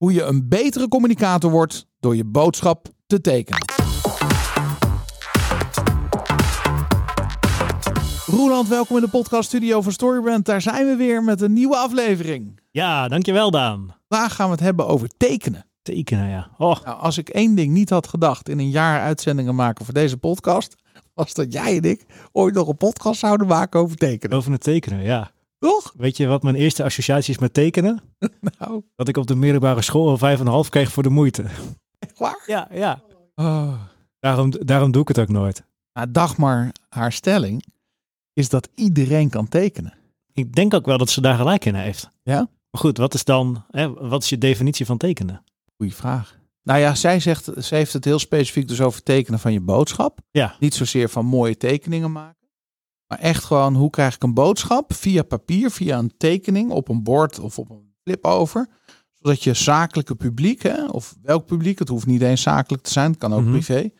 Hoe je een betere communicator wordt door je boodschap te tekenen. Roeland, welkom in de podcaststudio van Storybrand. Daar zijn we weer met een nieuwe aflevering. Ja, dankjewel Daan. Vandaag gaan we het hebben over tekenen. Tekenen, ja. Oh, Nou, als ik één ding niet had gedacht in een jaar uitzendingen maken voor deze podcast, was dat jij en ik ooit nog een podcast zouden maken over tekenen. over het tekenen, ja. Toch? Weet je wat mijn eerste associatie is met tekenen? Nou, Dat ik op de middelbare school een vijf en een half kreeg voor de moeite. echt waar? Ja, ja. Oh. Daarom, daarom doe ik het ook nooit. Nou, Dagmar, haar stelling is dat iedereen kan tekenen. Ik denk ook wel dat ze daar gelijk in heeft. Ja? Maar goed, wat is dan, hè, wat is je definitie van tekenen? Goeie vraag. Nou ja, zij zegt, ze heeft het heel specifiek dus over tekenen van je boodschap. Ja. Niet zozeer van mooie tekeningen maken. Maar echt gewoon, hoe krijg ik een boodschap via papier, via een tekening op een bord of op een flip over. Zodat je zakelijke publiek, hè, of welk publiek, het hoeft niet eens zakelijk te zijn, het kan ook Mhm. privé.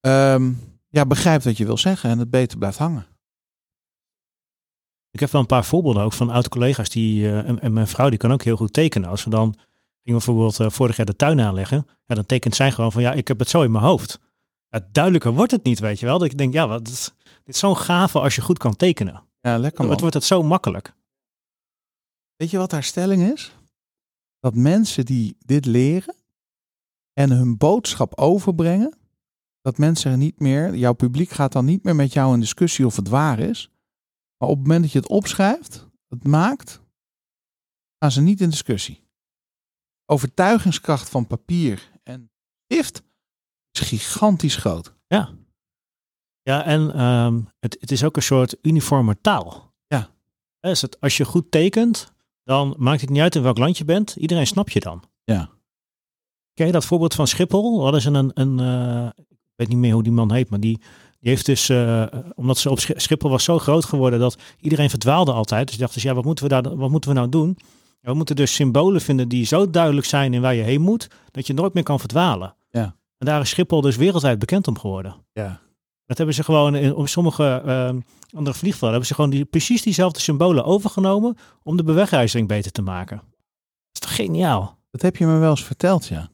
ehm, ja, begrijpt wat je wil zeggen en het beter blijft hangen. Ik heb wel een paar voorbeelden ook van oud-collega's die, eh, en, en mijn vrouw die kan ook heel goed tekenen. Als we dan gingen bijvoorbeeld eh, vorig jaar de tuin aanleggen, ja, dan tekent zij gewoon van ja, ik heb het zo in mijn hoofd. Ja, duidelijker wordt het niet, weet je wel. Dat ik denk, ja, wat, dit is, zo'n gave als je goed kan tekenen. Ja, lekker man. Het wordt het zo makkelijk. Weet je wat haar stelling is? Dat mensen die dit leren en hun boodschap overbrengen, dat mensen er niet meer, jouw publiek gaat dan niet meer met jou in discussie of het waar is. Maar op het moment dat je het opschrijft, het maakt, gaan ze niet in discussie. Overtuigingskracht van papier en stift is gigantisch groot. Ja. Ja, en ehm, het, het is ook een soort uniforme taal. Ja. Dus het, als je goed tekent, dan maakt het niet uit in welk land je bent. Iedereen snapt je dan. Ja. Je dat voorbeeld van Schiphol? Hadden ze een, een eh, ik weet niet meer hoe die man heet, maar die, die heeft dus, eh, omdat ze op Schi- Schiphol was zo groot geworden dat iedereen verdwaalde altijd. Dus die dachten, ze, ja, wat moeten we daar, wat moeten we nou doen? Ja, we moeten dus symbolen vinden die zo duidelijk zijn in waar je heen moet, dat je nooit meer kan verdwalen. Ja. En daar is Schiphol dus wereldwijd bekend om geworden. Ja. Dat hebben ze gewoon in, op sommige eh, andere vliegvelden hebben ze gewoon die, precies diezelfde symbolen overgenomen om de bewegwijzering beter te maken. Dat is toch geniaal? Dat heb je me wel eens verteld, ja.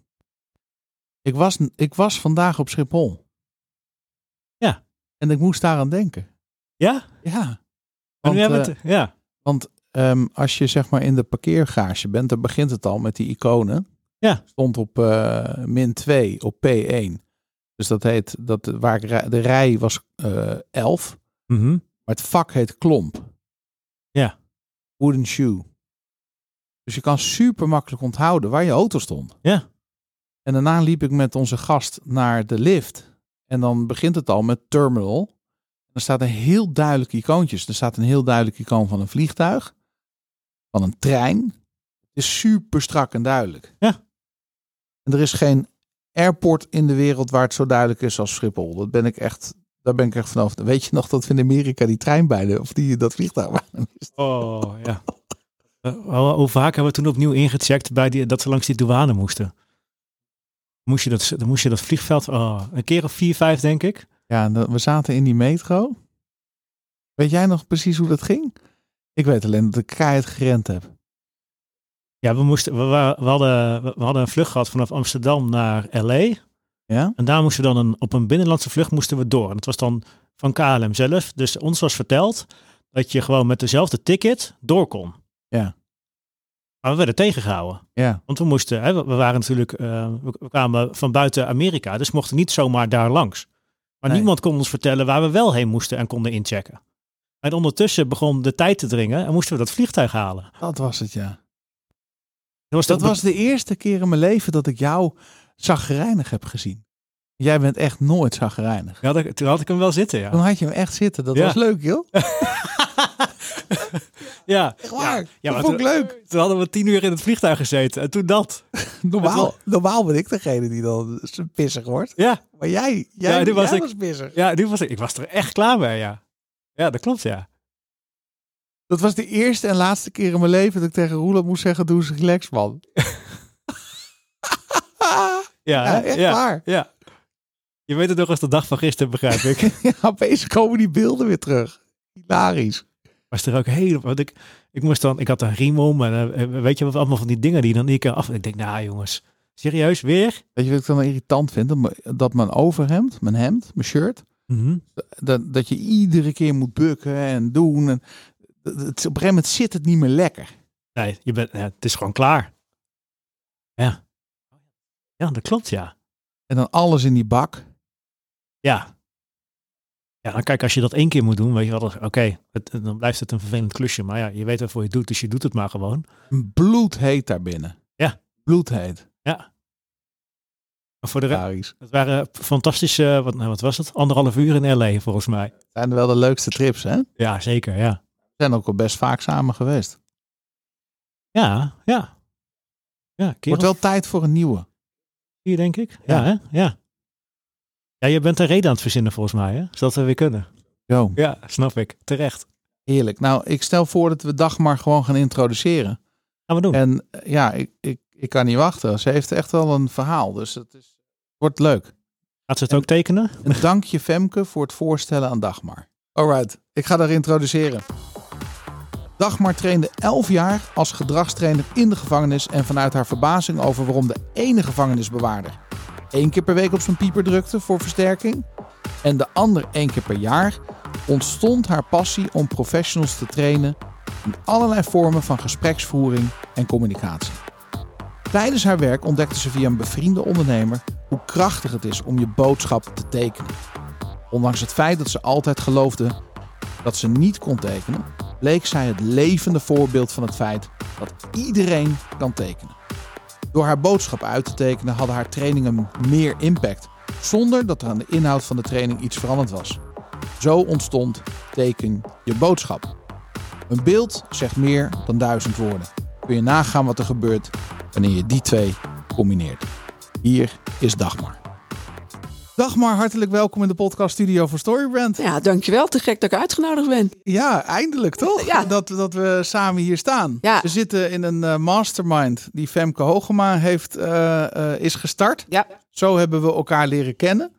Ik was, ik was vandaag op Schiphol. Ja. En ik moest daaraan denken. Ja? Ja. Want, eh, het, ja. Ehm, als je zeg maar in de parkeergarage bent, dan begint het al met die iconen. Ja. Stond op eh, min 2 op P1. Dus dat heet, dat, waar ik de rij was eh 11, Mhm. maar het vak heet klomp. Ja. Wooden shoe. Dus je kan super makkelijk onthouden waar je auto stond. Ja. En daarna liep ik met onze gast naar de lift. En dan begint het al met terminal. Er staat een heel duidelijk icoontjes. Er staat een heel duidelijk icoon van een vliegtuig. Van een trein. Het is super strak en duidelijk. Ja. En er is geen airport in de wereld waar het zo duidelijk is als Schiphol. Dat ben ik echt, daar ben ik echt van over. Weet je nog dat we in Amerika die trein bijden, of die, dat vliegtuig waren? Oh, ja. Eh, hoe vaak hebben we toen opnieuw ingecheckt bij die, dat ze langs die douane moesten? Moest je dat, dan moest je dat vliegveld, oh, een keer of vier, vijf denk ik. Ja, we zaten in die metro. Weet jij nog precies hoe dat ging? Ik weet alleen dat ik keihard gerend heb. Ja, we, moesten, we, hadden, we hadden een vlucht gehad vanaf Amsterdam naar L.A. Ja? En daar moesten we dan een, op een binnenlandse vlucht moesten we door. En dat was dan van KLM zelf. Dus ons was verteld dat je gewoon met dezelfde ticket door kon. Ja. Maar we werden tegengehouden. Ja. Want we moesten, hè, we we waren natuurlijk, eh, we kwamen van buiten Amerika. Dus we mochten niet zomaar daar langs. Maar Nee. niemand kon ons vertellen waar we wel heen moesten en konden inchecken. En ondertussen begon de tijd te dringen en moesten we dat vliegtuig halen. Dat was het, ja. Dat was, Dat toch- was de eerste keer in mijn leven dat ik jou zagrijnig heb gezien. Jij bent echt nooit zagrijnig. Ja, dat- toen had ik hem wel zitten, ja. Toen had je hem echt zitten. Dat Ja. was leuk, joh. ja, Echt waar. Ja, maar vond ik toen- leuk. Toen hadden we tien uur in het vliegtuig gezeten en toen dat. Normaal, normaal ben ik degene die dan pissig wordt. Ja, Maar jij, jij, Ja, was ik- was pissig. ja nu was ik, ik was er echt klaar mee, ja. Ja, dat klopt, ja. Dat was de eerste en laatste keer in mijn leven dat ik tegen Roeland moest zeggen, doe eens relax, man. Ja, Ja, echt ja, waar. Ja. Je weet het nog als de dag van gisteren, begrijp ik. ja, opeens komen die beelden weer terug. Hilarisch. was er ook heel... Want ik, ik moest dan, ik had een riem om en eh, weet je wat, allemaal van die dingen die dan ik af. Ik denk, nou jongens, serieus weer? Weet je wat ik dan irritant vind? Dat mijn- Dat mijn overhemd, mijn hemd, mijn shirt, Mhm. dat, dat je iedere keer moet bukken en doen. En, het, op een gegeven moment zit het niet meer lekker. Nee, je bent, ja, het is gewoon klaar. Ja. Ja, dat klopt, ja. En dan alles in die bak. Ja. Ja, dan kijk, als je dat één keer moet doen, weet je wel, oké, dan blijft het een vervelend klusje. Maar ja, je weet waarvoor je het doet, dus je doet het maar gewoon. Bloedheet daarbinnen. Ja. Bloedheet. Maar voor de rest, het waren fantastische, wat, nou, wat was het? Anderhalf uur in LA, volgens mij. Zijn wel de leukste trips, hè? Ja, zeker, ja. Zijn ook al best vaak samen geweest. Ja, ja. Ja, Wordt wel tijd voor een nieuwe. vier, denk ik. Ja, Ja. hè? Ja. Ja, je bent een reden aan het verzinnen, volgens mij, hè? Zodat we weer kunnen. Zo, Ja, snap ik. Terecht. heerlijk. Nou, ik stel voor dat we Dagmar gewoon gaan introduceren. Gaan we doen. En eh, ja, ik, ik, ik kan niet wachten. Ze heeft echt wel een verhaal, dus het is, wordt leuk. Gaat ze het ook tekenen? En dank je Femke voor het voorstellen aan Dagmar. Alright, ik ga haar introduceren. Dagmar trainde 11 jaar als gedragstrainer in de gevangenis en vanuit haar verbazing over waarom de ene gevangenisbewaarder één keer per week op zijn pieper drukte voor versterking en de ander één keer per jaar, ontstond haar passie om professionals te trainen in allerlei vormen van gespreksvoering en communicatie. Tijdens haar werk ontdekte ze via een bevriende ondernemer hoe krachtig het is om je boodschap te tekenen. Ondanks het feit dat ze altijd geloofde dat ze niet kon tekenen, bleek zij het levende voorbeeld van het feit dat iedereen kan tekenen. Door haar boodschap uit te tekenen hadden haar trainingen meer impact, zonder dat er aan de inhoud van de training iets veranderd was. Zo ontstond teken je boodschap. Een beeld zegt meer dan duizend woorden. Kun je nagaan wat er gebeurt wanneer je die twee combineert. Hier is Dagmar. Dagmar, hartelijk welkom in de podcaststudio van Storybrand. Ja, dankjewel. Te gek dat ik uitgenodigd ben. Ja, eindelijk toch? Ja. Dat, dat we samen hier staan. Ja. We zitten in een eh, mastermind die Femke Hogema heeft, eh, eh, is gestart. Ja. Zo hebben we elkaar leren kennen.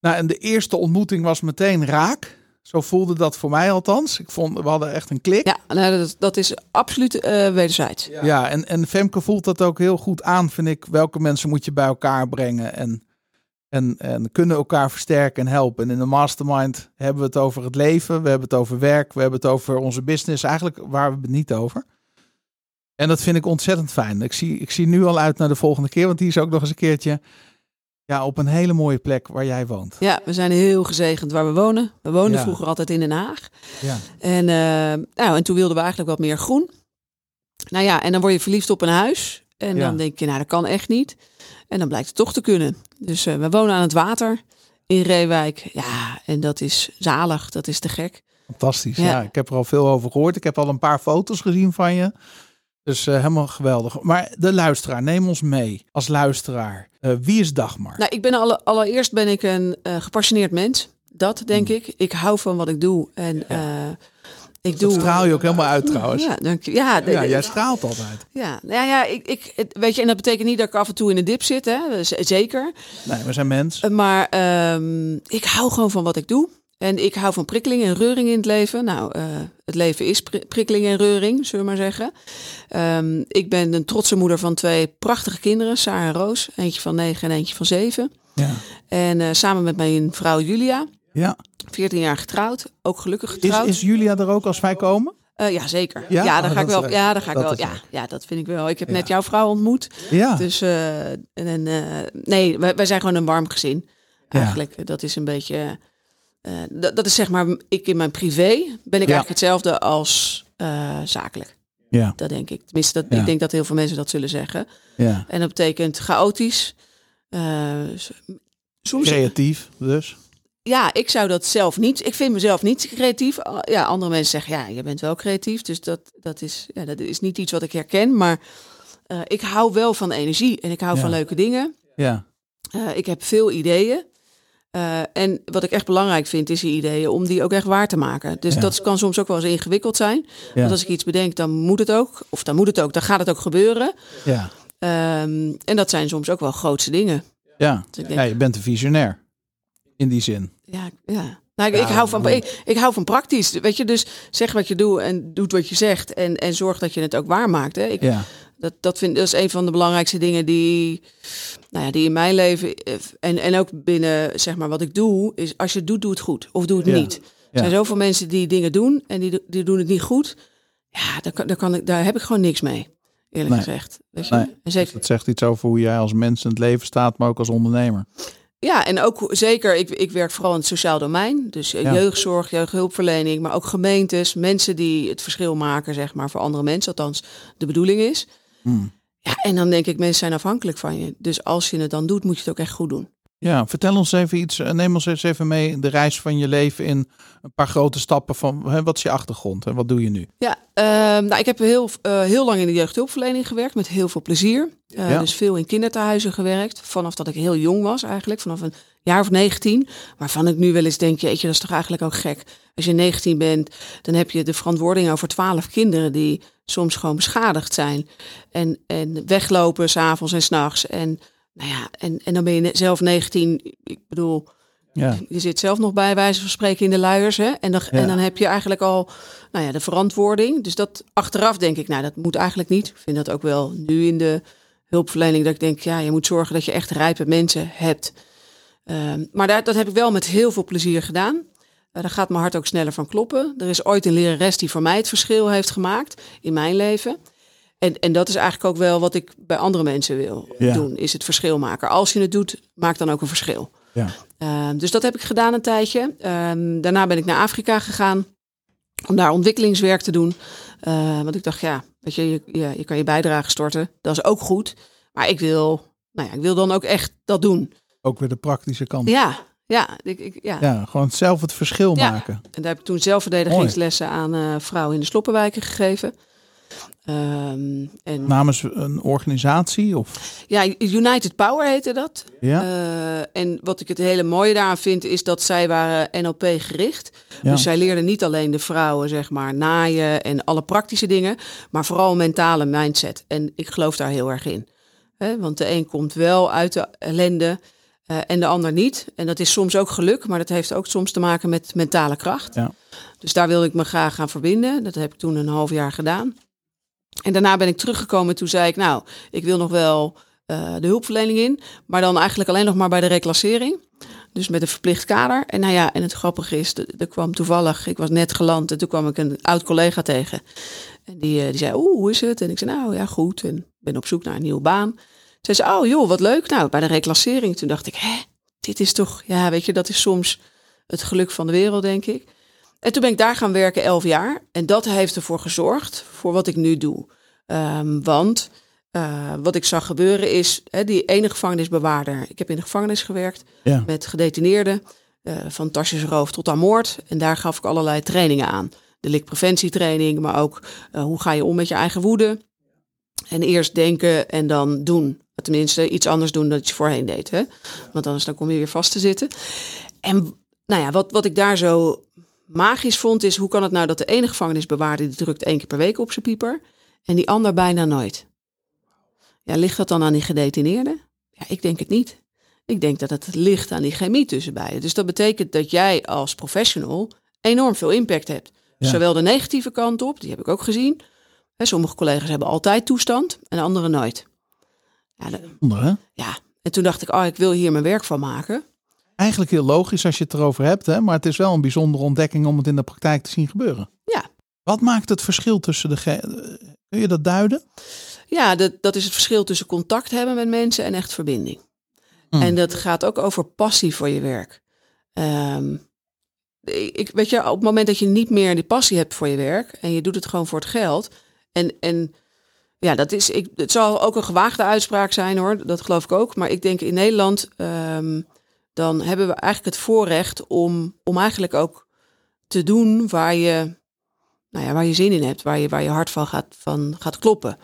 Nou, en de eerste ontmoeting was meteen raak. Zo voelde dat voor mij althans. Ik vond, we hadden echt een klik. Ja, nou, dat, dat is absoluut wederzijds. Ja, en, en Femke voelt dat ook heel goed aan, vind ik. Welke mensen moet je bij elkaar brengen en, en, en kunnen elkaar versterken en helpen. En in de mastermind hebben we het over het leven, we hebben het over werk, we hebben het over onze business. Eigenlijk waar we het niet over. En dat vind ik ontzettend fijn. Ik zie, ik zie nu al uit naar de volgende keer, want die is ook nog eens een keertje ja, op een hele mooie plek waar jij woont. Ja, we zijn heel gezegend waar we wonen. We woonden Ja. vroeger altijd in Den Haag. Ja, En, eh, nou, en toen wilden we eigenlijk wat meer groen. Nou ja, en dan word je verliefd op een huis. En Ja. dan denk je, nou, dat kan echt niet. En dan blijkt het toch te kunnen. Dus eh, we wonen aan het water in Reewijk. Ja, en dat is zalig. Dat is te gek. fantastisch. Ja. Ja. ik heb er al veel over gehoord. Ik heb al een paar foto's gezien van je. Dus eh, helemaal geweldig. Maar de luisteraar, neem ons mee als luisteraar. Eh, wie is Dagmar? Nou, ik ben alle, allereerst ben ik een gepassioneerd mens. Dat denk ik. Ik hou van wat ik doe. En ik dat doe. straal je ook helemaal uit trouwens. Ja, Ja, dank je. Ja, de- jij straalt altijd. ja, nou ja, ik, ik, weet je, en dat betekent niet dat ik af en toe in de dip zit, hè? Zeker. Nee, we zijn mens. Eh, Maar ehm, ik hou gewoon van wat ik doe. En ik hou van prikkeling en reuring in het leven. Nou, eh, het leven is pri- prikkeling en reuring, zullen we maar zeggen. Ehm, ik ben een trotse moeder van twee prachtige kinderen, Sarah en Roos. Eentje van negen en eentje van zeven. Ja. En eh, samen met mijn vrouw Julia, ja. 14 jaar getrouwd. Ook gelukkig Is, getrouwd. is Julia er ook als wij komen? Eh, ja, zeker. Ja? Ja, daar Oh, ga ik is wel. leuk. Ja, daar ga ik wel. is Ja, leuk. ja, dat vind ik wel. Ik heb Ja. net jouw vrouw ontmoet. Ja. Dus eh, en, eh, nee, wij, wij zijn gewoon een warm gezin. Ja. Eigenlijk, dat is een beetje. dat, is zeg maar, ik in mijn privé ben ik eigenlijk hetzelfde als zakelijk. Ja. Dat denk ik. Tenminste, dat, ik denk dat heel veel mensen dat zullen zeggen. ja. En dat betekent chaotisch. Soms, Creatief dus. Ja, ik zou dat zelf niet. Ik vind mezelf niet creatief. Ah, Ja, andere mensen zeggen, ja, je bent wel creatief. Dus dat, dat, is, ja, dat is niet iets wat ik herken. Maar eh, ik hou wel van energie en ik hou Ja. van leuke dingen. Ja. Eh, ik heb veel ideeën. Eh, en wat ik echt belangrijk vind, is die ideeën om die ook echt waar te maken. Dus Ja. dat kan soms ook wel eens ingewikkeld zijn. Ja. Want als ik iets bedenk, dan moet het ook. Of dan moet het ook, dan gaat het ook gebeuren. Ja. Ehm, en dat zijn soms ook wel grootste dingen. Ja. Dus ik denk, ja, je bent een visionair. In die zin. Ja, ja, Nou, ik, ik Ja, hou van, ik, ik hou van praktisch. Weet je, dus zeg wat je doet en doet wat je zegt. En, en zorg dat je het ook waarmaakt. Hè. Ik, Ja, dat, dat, vind, dat is een van de belangrijkste dingen die, nou ja, die in mijn leven en, en ook binnen zeg maar wat ik doe, is als je het doet, doe het goed. Of doe het Ja. niet. Er zijn zoveel mensen die dingen doen en die, die doen het niet goed. Ja, daar, kan, daar, kan ik, daar heb ik gewoon niks mee. Eerlijk Nee. gezegd. Weet je? Nee. En zeker, dat zegt iets over hoe jij als mens in het leven staat, maar ook als ondernemer. Ja, en ook zeker, ik, ik werk vooral in het sociaal domein. Dus eh, Ja. jeugdzorg, jeugdhulpverlening, maar ook gemeentes, mensen die het verschil maken, zeg maar, voor andere mensen. Althans, de bedoeling is. Hmm. Ja, en dan denk ik, mensen zijn afhankelijk van je. Dus als je het dan doet, moet je het ook echt goed doen. Ja, vertel ons even iets. eh, Neem ons eens even mee de reis van je leven in een paar grote stappen van hè, wat is je achtergrond en wat doe je nu? Ja, ehm, nou, ik heb heel, eh, heel lang in de jeugdhulpverlening gewerkt, met heel veel plezier. Eh, Ja. Dus veel in kinderthuizen gewerkt, vanaf dat ik heel jong was eigenlijk, vanaf een jaar of 19. Waarvan ik nu wel eens denk, jeetje, dat is toch eigenlijk ook gek. Als je 19 bent, dan heb je de verantwoording over 12 kinderen die soms gewoon beschadigd zijn. En, en weglopen s'avonds en s'nachts. En, nou ja, en, en dan ben je zelf 19, ik bedoel... Ja, Je zit zelf nog bij wijze van spreken in de luiers. Hè? En, dan, Ja. en dan heb je eigenlijk al nou ja, de verantwoording. Dus dat achteraf denk ik, nou dat moet eigenlijk niet. Ik vind dat ook wel nu in de hulpverlening. Dat ik denk, ja, je moet zorgen dat je echt rijpe mensen hebt. Ehm, maar dat, dat heb ik wel met heel veel plezier gedaan. Eh, daar gaat mijn hart ook sneller van kloppen. Er is ooit een lerares die voor mij het verschil heeft gemaakt in mijn leven. En, en dat is eigenlijk ook wel wat ik bij andere mensen wil Ja. doen, is het verschil maken. Als je het doet, maak dan ook een verschil. ja. Ehm, dus dat heb ik gedaan een tijdje. Ehm, daarna ben ik naar Afrika gegaan om daar ontwikkelingswerk te doen. Eh, want ik dacht, ja, weet je, je, je, je kan je bijdrage storten. Dat is ook goed. Maar ik wil, nou ja, ik wil dan ook echt dat doen. Ook weer de praktische kant. Ja, ja, ik, ik, ja. Ja, gewoon zelf het verschil Ja. maken. En daar heb ik toen zelfverdedigingslessen aan eh, vrouwen in de sloppenwijken gegeven. Ehm, en Namens een organisatie of ja, United Power heette dat. ja, Eh, en wat ik het hele mooie daaraan vind, is dat zij waren NLP gericht. ja. Dus zij leerden niet alleen de vrouwen, zeg maar, naaien en alle praktische dingen, maar vooral mentale mindset. En ik geloof daar heel erg in. Want de een komt wel uit de ellende eh, en de ander niet. En dat is soms ook geluk, maar dat heeft ook soms te maken met mentale kracht. Ja. Dus daar wilde ik me graag gaan verbinden. Dat heb ik toen een half jaar gedaan. En daarna ben ik teruggekomen. Toen zei ik, nou, ik wil nog wel eh, de hulpverlening in. Maar dan eigenlijk alleen nog maar bij de reclassering. Dus met een verplicht kader. En nou ja, en het grappige is, er kwam toevallig, ik was net geland en toen kwam ik een oud collega tegen. En die, eh, die zei, oeh, hoe is het? En ik zei, nou ja, goed. En ben op zoek naar een nieuwe baan. Zei ze, oh joh, wat leuk. Nou, bij de reclassering. Toen dacht ik, hè, dit is toch, ja, weet je, dat is soms het geluk van de wereld, denk ik. En toen ben ik daar gaan werken, elf jaar. En dat heeft ervoor gezorgd, voor wat ik nu doe. Ehm, want eh, wat ik zag gebeuren is, hè, die ene gevangenisbewaarder. Ik heb in de gevangenis gewerkt ja. met gedetineerden. eh, van tasjesroof tot aan moord. En daar gaf ik allerlei trainingen aan. De likpreventietraining, maar ook eh, hoe ga je om met je eigen woede. En eerst denken en dan doen. Tenminste, iets anders doen dan je voorheen deed. Hè? Want anders dan kom je weer vast te zitten. En nou ja, wat, wat ik daar zo magisch vond, is hoe kan het nou dat de ene gevangenisbewaarder die drukt één keer per week op zijn pieper en die ander bijna nooit? Ja, ligt dat dan aan die gedetineerden? Ja, ik denk het niet. Ik denk dat het ligt aan die chemie tussen beiden. Dus dat betekent dat jij als professional enorm veel impact hebt. Ja. Zowel de negatieve kant op, die heb ik ook gezien. Hè, sommige collega's hebben altijd toestand en anderen nooit. Ja, de- Bijzonder, hè? ja. En toen dacht ik, oh, ik wil hier mijn werk van maken. Eigenlijk heel logisch als je het erover hebt, hè? maar het is wel een bijzondere ontdekking om het in de praktijk te zien gebeuren. Ja. Wat maakt het verschil tussen de. ge- Kun je dat duiden? Ja, dat, dat is het verschil tussen contact hebben met mensen en echt verbinding. Hmm. En dat gaat ook over passie voor je werk. Ehm, ik, weet je, op het moment dat je niet meer die passie hebt voor je werk en je doet het gewoon voor het geld. En, en ja, dat is, ik, het zal ook een gewaagde uitspraak zijn hoor, dat geloof ik ook. Maar ik denk in Nederland, ehm, dan hebben we eigenlijk het voorrecht om, om eigenlijk ook te doen waar je, nou ja, waar je zin in hebt, waar je, waar je hart van gaat, van gaat kloppen.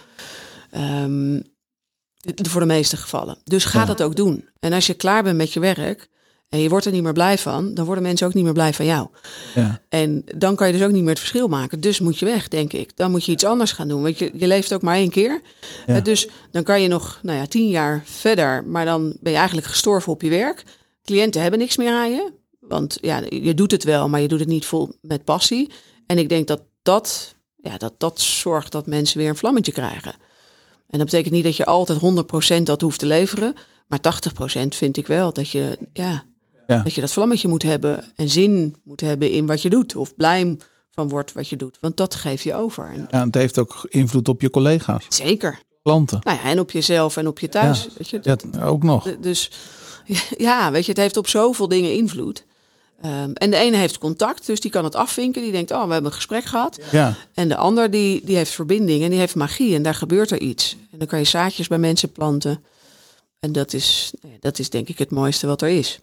Ehm, voor de meeste gevallen. Dus ga Ja. dat ook doen. En als je klaar bent met je werk en je wordt er niet meer blij van, dan worden mensen ook niet meer blij van jou. Ja. En dan kan je dus ook niet meer het verschil maken. Dus moet je weg, denk ik. Dan moet je iets anders gaan doen. Want je, je leeft ook maar één keer. Ja. Eh, Dus dan kan je nog nou ja, tien jaar verder, maar dan ben je eigenlijk gestorven op je werk. Cliënten hebben niks meer aan je. Want ja, je doet het wel, maar je doet het niet vol met passie. En ik denk dat dat, ja, dat, dat zorgt dat mensen weer een vlammetje krijgen. En dat betekent niet dat je altijd 100% dat hoeft te leveren. Maar 80% vind ik wel dat je, ja, Ja. dat je dat vlammetje moet hebben. En zin moet hebben in wat je doet. Of blij van wordt wat je doet. Want dat geef je over. En Ja, het heeft ook invloed op je collega's, zeker. klanten. Nou ja, en op jezelf en op je thuis. Weet je? Ja, ook nog. Dus ja, weet je, het heeft op zoveel dingen invloed. Ehm, en de ene heeft contact, dus die kan het afvinken. Die denkt, oh, we hebben een gesprek gehad. Ja, En de ander die, die heeft verbinding en die heeft magie. En daar gebeurt er iets. En dan kan je zaadjes bij mensen planten. En dat is, dat is denk ik het mooiste wat er is.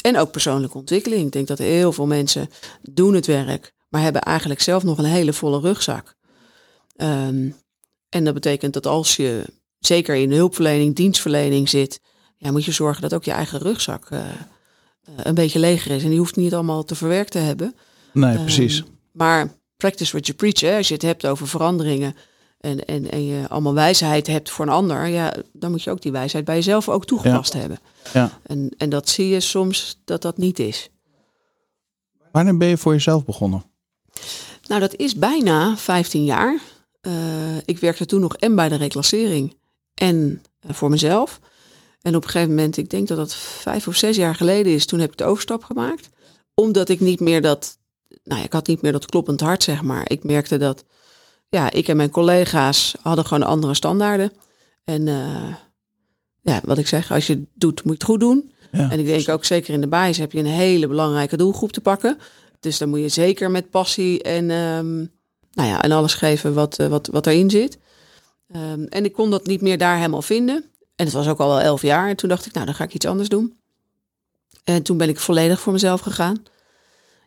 En ook persoonlijke ontwikkeling. Ik denk dat heel veel mensen doen het werk, maar hebben eigenlijk zelf nog een hele volle rugzak. Ehm, en dat betekent dat als je zeker in hulpverlening, dienstverlening zit, ja, moet je zorgen dat ook je eigen rugzak eh, eh, een beetje leger is. En die hoeft niet allemaal te verwerkt te hebben. nee, precies. Ehm, maar practice what you preach. Hè? Als je het hebt over veranderingen en, en, en je allemaal wijsheid hebt voor een ander, ja, dan moet je ook die wijsheid bij jezelf ook toegepast hebben. Ja. En, en dat zie je soms dat dat niet is. Wanneer ben je voor jezelf begonnen? Nou, dat is bijna 15 jaar. Eh, ik werkte toen nog en bij de reclassering en voor mezelf. En op een gegeven moment, ik denk dat dat vijf of zes jaar geleden is, toen heb ik de overstap gemaakt. Omdat ik niet meer dat, nou ja, ik had niet meer dat kloppend hart, zeg maar. Ik merkte dat, ja, ik en mijn collega's hadden gewoon andere standaarden. En eh, ja, wat ik zeg, als je het doet, moet je het goed doen. Ja. En ik denk ook zeker in de basis heb je een hele belangrijke doelgroep te pakken. Dus dan moet je zeker met passie en, ehm, nou ja, en alles geven wat, eh, wat, wat erin zit. Ehm, en ik kon dat niet meer daar helemaal vinden. En het was ook al wel elf jaar. En toen dacht ik, nou, dan ga ik iets anders doen. En toen ben ik volledig voor mezelf gegaan.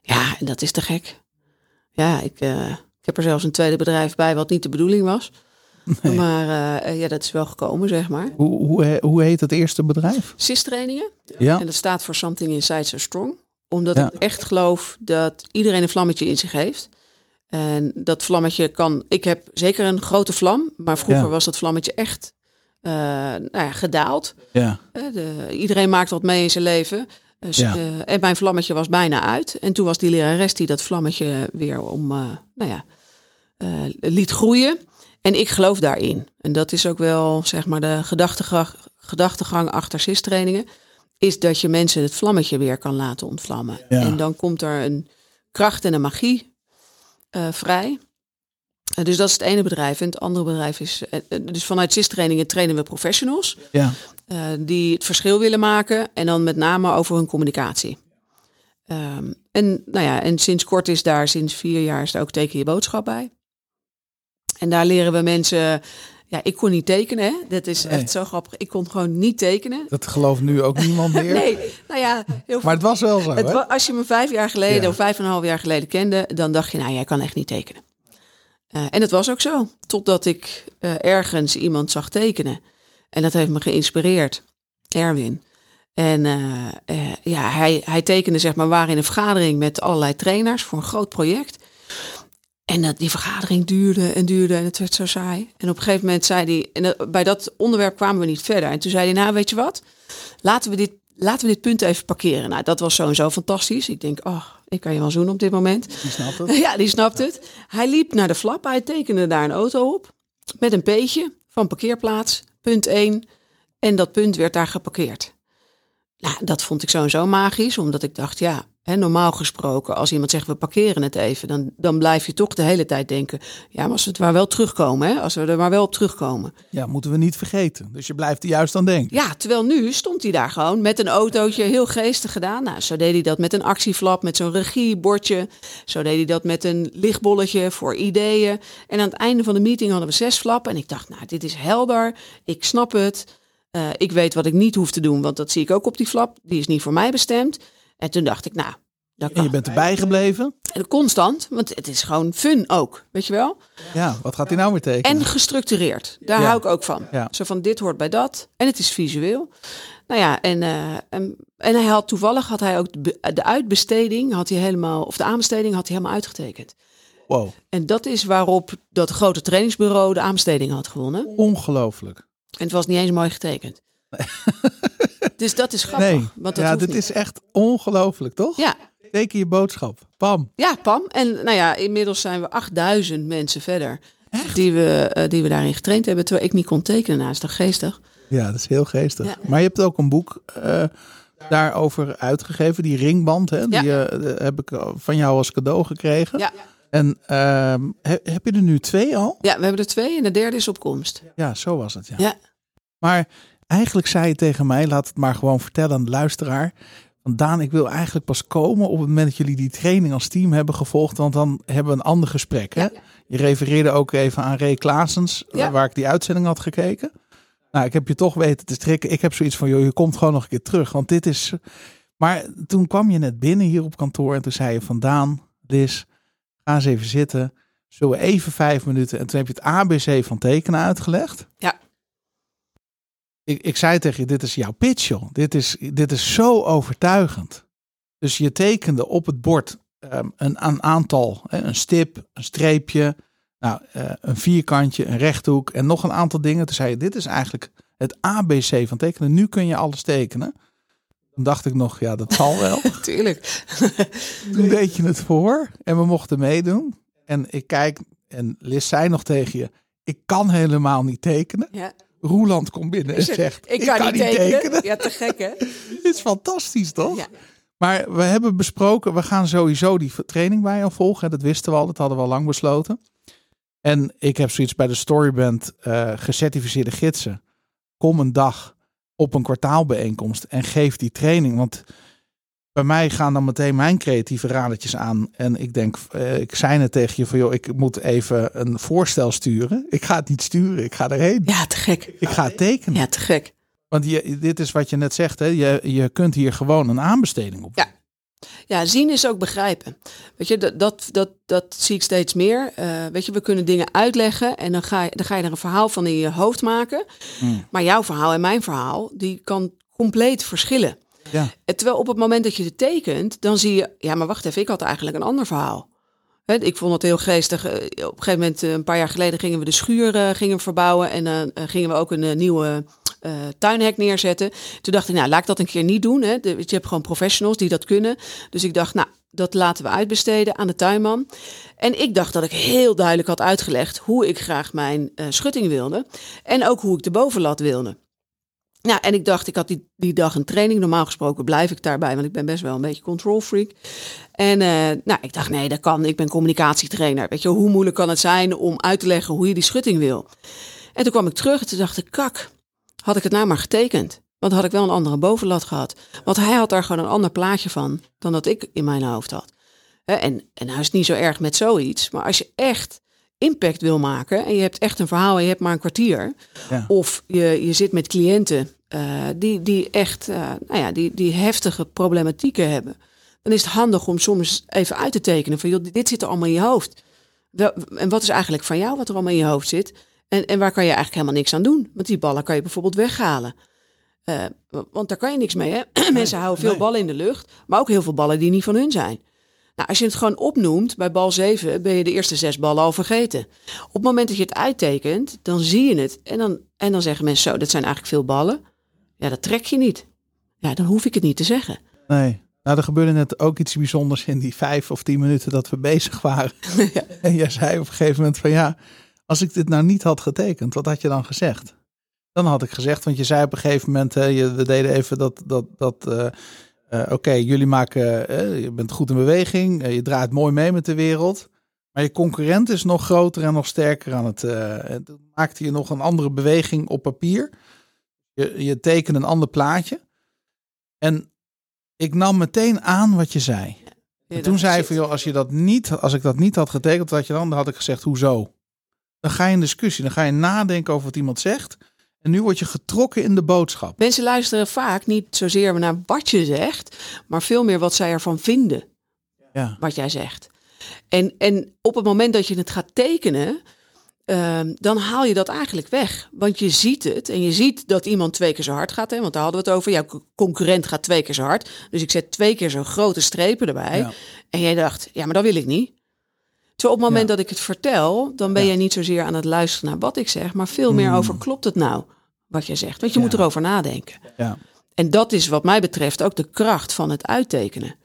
Ja, en dat is te gek. Ja, ik, eh, ik heb er zelfs een tweede bedrijf bij, wat niet de bedoeling was. Nee. Maar eh, eh, ja, dat is wel gekomen, zeg maar. Hoe, hoe, hoe heet het eerste bedrijf? CIS-trainingen. Ja, En dat staat voor Something Inside So Strong. Omdat Ja. ik echt geloof dat iedereen een vlammetje in zich heeft. En dat vlammetje kan... Ik heb zeker een grote vlam. Maar vroeger Ja. was dat vlammetje echt eh, nou ja, gedaald. ja, Eh, de, iedereen maakt wat mee in zijn leven. Dus, Ja. en mijn vlammetje was bijna uit. En toen was die lerares die dat vlammetje weer om, nou ja, liet groeien. En ik geloof daarin. En dat is ook wel, zeg maar, de gedachtegang, gedachtegang achter CIS-trainingen. Is dat je mensen het vlammetje weer kan laten ontvlammen. Ja. En dan komt er een kracht en een magie vrij. Eh, dus dat is het ene bedrijf. En het andere bedrijf is... eh, eh, dus vanuit CIS-trainingen trainen we professionals ja. die het verschil willen maken en dan met name over hun communicatie. Ehm, en, nou ja, en sinds kort is daar, sinds vier jaar, is daar ook teken je boodschap bij. En daar leren we mensen. Ja, ik kon niet tekenen. Hè? Dat is Nee. echt zo grappig. Ik kon gewoon niet tekenen. Dat gelooft nu ook niemand meer. Nee, nou ja, heel Maar het was wel zo, het hè? als je me vijf jaar geleden Ja. of vijf en een half jaar geleden kende, dan dacht je, nou, jij kan echt niet tekenen. Eh, en het was ook zo. Totdat ik eh, ergens iemand zag tekenen. En dat heeft me geïnspireerd. Erwin. En eh, ja, hij, hij tekende, zeg maar, we waren in een vergadering met allerlei trainers voor een groot project. En dat, die vergadering duurde en duurde en het werd zo saai. En op een gegeven moment zei hij, en dat- bij dat onderwerp kwamen we niet verder. En toen zei hij, nou weet je wat, laten we dit, laten we dit punt even parkeren. Nou, dat was sowieso fantastisch. Ik denk, oh, ik kan je wel zoenen op dit moment. Die snapt het. Ja, die snapt het. Hij liep naar de flap, hij tekende daar een auto op. Met een peetje van parkeerplaats, punt 1. En dat punt werd daar geparkeerd. Nou, dat vond ik sowieso magisch, omdat ik dacht, ja, hè, normaal gesproken, als iemand zegt we parkeren het even, dan, dan blijf je toch de hele tijd denken, ja, maar als we het maar wel terugkomen, hè, als we er maar wel op terugkomen. Ja, moeten we niet vergeten. Dus je blijft er juist aan denken. Ja, terwijl nu stond hij daar gewoon met een autootje, heel geestig gedaan. Nou, zo deed hij dat met een actieflap, met zo'n regiebordje. Zo deed hij dat met een lichtbolletje voor ideeën. En aan het einde van de meeting hadden we zes flappen. En ik dacht, nou, dit is helder. Ik snap het. Eh, ik weet wat ik niet hoef te doen, want dat zie ik ook op die flap. Die is niet voor mij bestemd. En toen dacht ik, nou, dat En je bent erbij gebleven. En constant, want het is gewoon fun ook, weet je wel? Ja, wat gaat hij nou weer tekenen? En gestructureerd. Daar Ja. hou ik ook van. Ja. Zo van dit hoort bij dat. En het is visueel. Nou ja, en, eh, en, en hij had toevallig had hij ook de uitbesteding had hij helemaal, of de aanbesteding had hij helemaal uitgetekend. Wow, En dat is waarop dat grote trainingsbureau de aanbesteding had gewonnen. ongelooflijk. En het was niet eens mooi getekend. Dus dat is grappig. Nee, want dat ja, dit niet. is echt ongelooflijk, toch? Ja, Teken je boodschap. Pam. ja, Pam. En nou ja, inmiddels zijn we 8000 mensen verder. Die we, eh, die we daarin getraind hebben, terwijl ik niet kon tekenen. Nou, is toch geestig? Ja, dat is heel geestig. Ja. Maar je hebt ook een boek eh, daarover uitgegeven. Die ringband, hè? Die Ja. eh, heb ik van jou als cadeau gekregen. Ja. En ehm, he- heb je er nu twee al? Ja, we hebben er twee en de derde is op komst. Ja, zo was het. Ja. Ja. Maar eigenlijk zei je tegen mij, laat het maar gewoon vertellen aan de luisteraar. Want Daan, ik wil eigenlijk pas komen op het moment dat jullie die training als team hebben gevolgd. Want dan hebben we een ander gesprek. Hè? Ja. Je refereerde ook even aan Ray Klaasens, Ja. waar ik die uitzending had gekeken. Nou, ik heb je toch weten te strikken. Ik heb zoiets van, joh, je komt gewoon nog een keer terug. Want dit is... Maar toen kwam je net binnen hier op kantoor en toen zei je van Daan, Liz, ga eens even zitten. Zullen we even vijf minuten. En toen heb je het ABC van tekenen uitgelegd. Ja. Ik, ik zei tegen je, dit is jouw pitch, joh. Dit is, dit is zo overtuigend. Dus je tekende op het bord ehm, een, een aantal, een stip, een streepje, nou, eh, een vierkantje, een rechthoek en nog een aantal dingen. Toen zei je, dit is eigenlijk het ABC van tekenen. Nu kun je alles tekenen. Toen dacht ik nog, ja, dat zal wel. Tuurlijk. Toen deed je het voor en we mochten meedoen. En ik kijk en Liz zei nog tegen je, ik kan helemaal niet tekenen. Ja. Roeland komt binnen en zegt, ik kan, niet tekenen. Ja, te gek hè? Dit is fantastisch, toch? Ja. Maar we hebben besproken, we gaan sowieso die training bij jou volgen. Dat wisten we al, dat hadden we al lang besloten. En ik heb zoiets bij de Storyband eh gecertificeerde gidsen. Kom een dag op een kwartaalbijeenkomst en geef die training. Want bij mij gaan dan meteen mijn creatieve radertjes aan. En ik denk, eh, ik zei het tegen je van, joh, ik moet even een voorstel sturen. Ik ga het niet sturen, ik ga erheen. Ja, te gek. Ik ga het tekenen. Ja, te gek. Want je, dit is wat je net zegt, hè? Je, je kunt hier gewoon een aanbesteding op. Ja. Ja, zien is ook begrijpen. Weet je, dat, dat, dat, dat zie ik steeds meer. Eh, weet je, we kunnen dingen uitleggen en dan ga, je, dan ga je er een verhaal van in je hoofd maken. Mm. Maar jouw verhaal en mijn verhaal, die kan compleet verschillen. Ja. Terwijl op het moment dat je het tekent, dan zie je, ja, maar wacht even, ik had eigenlijk een ander verhaal. Ik vond het heel geestig. Eh, Op een gegeven moment, eh, een paar jaar geleden, gingen we de schuur eh, gingen we verbouwen. En dan gingen we ook een nieuwe tuinhek neerzetten. Toen dacht ik, nou, laat ik dat een keer niet doen. Hè. Je hebt gewoon professionals die dat kunnen. Dus ik dacht, nou, dat laten we uitbesteden aan de tuinman. En ik dacht dat ik heel duidelijk had uitgelegd hoe ik graag mijn schutting wilde. En ook hoe ik de bovenlat wilde. Nou, en ik dacht, ik had die, die dag een training. Normaal gesproken blijf ik daarbij, want ik ben best wel een beetje control freak. En eh, nou, ik dacht, nee, dat kan. Ik ben communicatietrainer. Weet je, hoe moeilijk kan het zijn om uit te leggen hoe je die schutting wil? En toen kwam ik terug en toen dacht ik, kak, had ik het nou maar getekend. Want had ik wel een andere bovenlat gehad. Want hij had daar gewoon een ander plaatje van dan dat ik in mijn hoofd had. En, en nou is niet zo erg met zoiets. Maar als je echt impact wil maken en je hebt echt een verhaal en je hebt maar een kwartier. Ja. Of je, je zit met cliënten eh, die, die echt eh, nou ja, die, die heftige problematieken hebben. Dan is het handig om soms even uit te tekenen van joh, dit zit er allemaal in je hoofd. En wat is eigenlijk van jou wat er allemaal in je hoofd zit? En, en waar kan je eigenlijk helemaal niks aan doen? Want die ballen kan je bijvoorbeeld weghalen. Eh, want daar kan je niks mee. Hè? Mensen houden veel nee. ballen in de lucht, maar ook heel veel ballen die niet van hun zijn. Nou, als je het gewoon opnoemt, bij bal 7 ben je de eerste zes ballen al vergeten. Op het moment dat je het uittekent, dan zie je het. En dan, en dan zeggen mensen zo, dat zijn eigenlijk veel ballen. Ja, dat trek je niet. Ja, dan hoef ik het niet te zeggen. Nee. Nou, er gebeurde net ook iets bijzonders in die vijf of tien minuten dat we bezig waren. Ja. En jij zei op een gegeven moment van ja, als ik dit nou niet had getekend, wat had je dan gezegd? Dan had ik gezegd, want je zei op een gegeven moment, hè, je, we deden even dat, dat, dat eh, eh, oké, jullie maken, eh, je bent goed in beweging, eh, je draait mooi mee met de wereld. Maar je concurrent is nog groter en nog sterker aan het. toen maakte je nog een andere beweging op papier. Je, je tekende een ander plaatje. En ik nam meteen aan wat je zei. En toen zei je van, joh, als, je dat niet, als ik dat niet had getekend, had je dan? Dan had ik gezegd, hoezo? Dan ga je in discussie, dan ga je nadenken over wat iemand zegt. En nu word je getrokken in de boodschap. Mensen luisteren vaak niet zozeer naar wat je zegt, maar veel meer wat zij ervan vinden, Ja, wat jij zegt. En, en op het moment dat je het gaat tekenen, ehm, dan haal je dat eigenlijk weg. Want je ziet het en je ziet dat iemand twee keer zo hard gaat. Hè? Want daar hadden we het over. Jouw co- concurrent gaat twee keer zo hard. Dus ik zet twee keer zo'n grote strepen erbij. Ja. En jij dacht, ja, maar dat wil ik niet. Terwijl op het moment Ja. dat ik het vertel, dan ben Ja. jij niet zozeer aan het luisteren naar wat ik zeg, maar veel meer Mm. over klopt het nou wat jij zegt. Want je Ja. moet erover nadenken. ja. en dat is wat mij betreft ook de kracht van het uittekenen.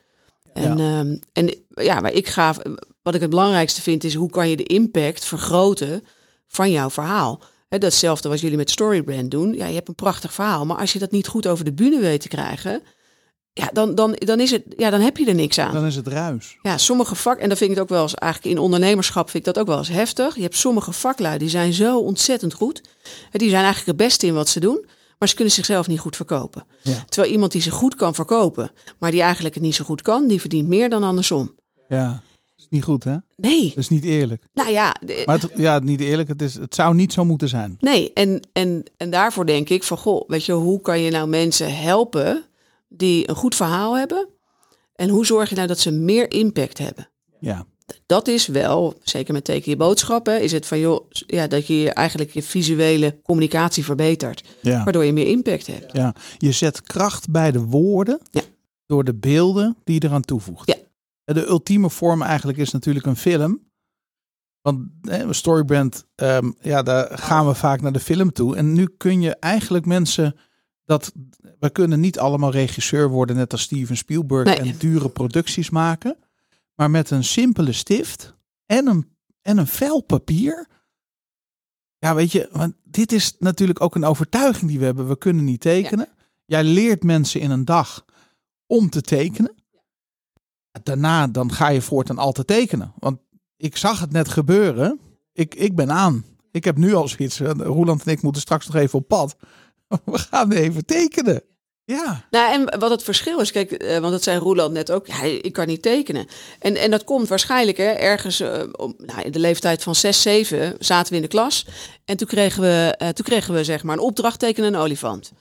En, ja. en ja, maar ik ga, wat ik het belangrijkste vind, is hoe kan je de impact vergroten van jouw verhaal. He, datzelfde wat jullie met Storybrand doen. Ja, je hebt een prachtig verhaal, maar als je dat niet goed over de bühne weet te krijgen, ja, dan, dan, dan, is het, ja, dan heb je er niks aan. Dan is het ruis. Ja, sommige vak, en dan vind ik het ook wel eens, eigenlijk in ondernemerschap vind ik dat ook wel eens heftig. Je hebt sommige vaklui, die zijn zo ontzettend goed. Die zijn eigenlijk het beste in wat ze doen, maar ze kunnen zichzelf niet goed verkopen. Ja. Terwijl iemand die zich goed kan verkopen, maar die eigenlijk het niet zo goed kan, die verdient meer dan andersom. Ja, dat is niet goed hè? Nee. Dat is niet eerlijk. Nou ja, Maar het, ja, niet eerlijk. Het, is, het zou niet zo moeten zijn. Nee, en, en, en daarvoor denk ik van, goh, weet je, hoe kan je nou mensen helpen die een goed verhaal hebben? En hoe zorg je nou dat ze meer impact hebben? Ja, Dat is wel, zeker met teken je boodschappen, is het van, joh, ja, dat je eigenlijk je visuele communicatie verbetert. ja. Waardoor je meer impact hebt. ja. Je zet kracht bij de woorden Ja. door de beelden die je eraan toevoegt. Ja. De ultieme vorm eigenlijk is natuurlijk een film. Want eh, Storybrand, ehm, ja, daar gaan we vaak naar de film toe. En nu kun je eigenlijk mensen dat we kunnen niet allemaal regisseur worden, net als Steven Spielberg Nee. en dure producties maken. Maar met een simpele stift en een, en een vel papier. Ja, weet je, want dit is natuurlijk ook een overtuiging die we hebben. We kunnen niet tekenen. Jij leert mensen in een dag om te tekenen. Daarna dan ga je voortaan altijd tekenen. Want ik zag het net gebeuren. Ik, ik ben aan. Ik heb nu al zoiets. Roeland en ik moeten straks nog even op pad. We gaan even tekenen. Ja, Nou, en wat het verschil is, kijk, eh, want dat zei Roeland net ook, ja, ik kan niet tekenen. En, en dat komt waarschijnlijk hè, ergens eh, om, nou, in de leeftijd van 6, 7 zaten we in de klas. En toen kregen we, eh, toen kregen we zeg maar een opdracht tekenen een olifant.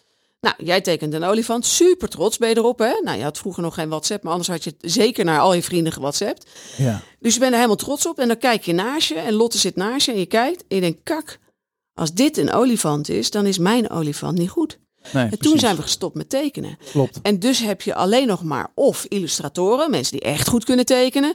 Nou, jij tekent een olifant, super trots ben je erop. Hè? Nou, je had vroeger nog geen WhatsApp, maar anders had je het zeker naar al je vrienden gewhatsappt. ja, Dus je bent er helemaal trots op en dan kijk je naast je en Lotte zit naast je en je kijkt en je denkt, kak, als dit een olifant is, dan is mijn olifant niet goed. nee, En toen precies. zijn we gestopt met tekenen. Klopt. En dus heb je alleen nog maar of illustratoren, mensen die echt goed kunnen tekenen,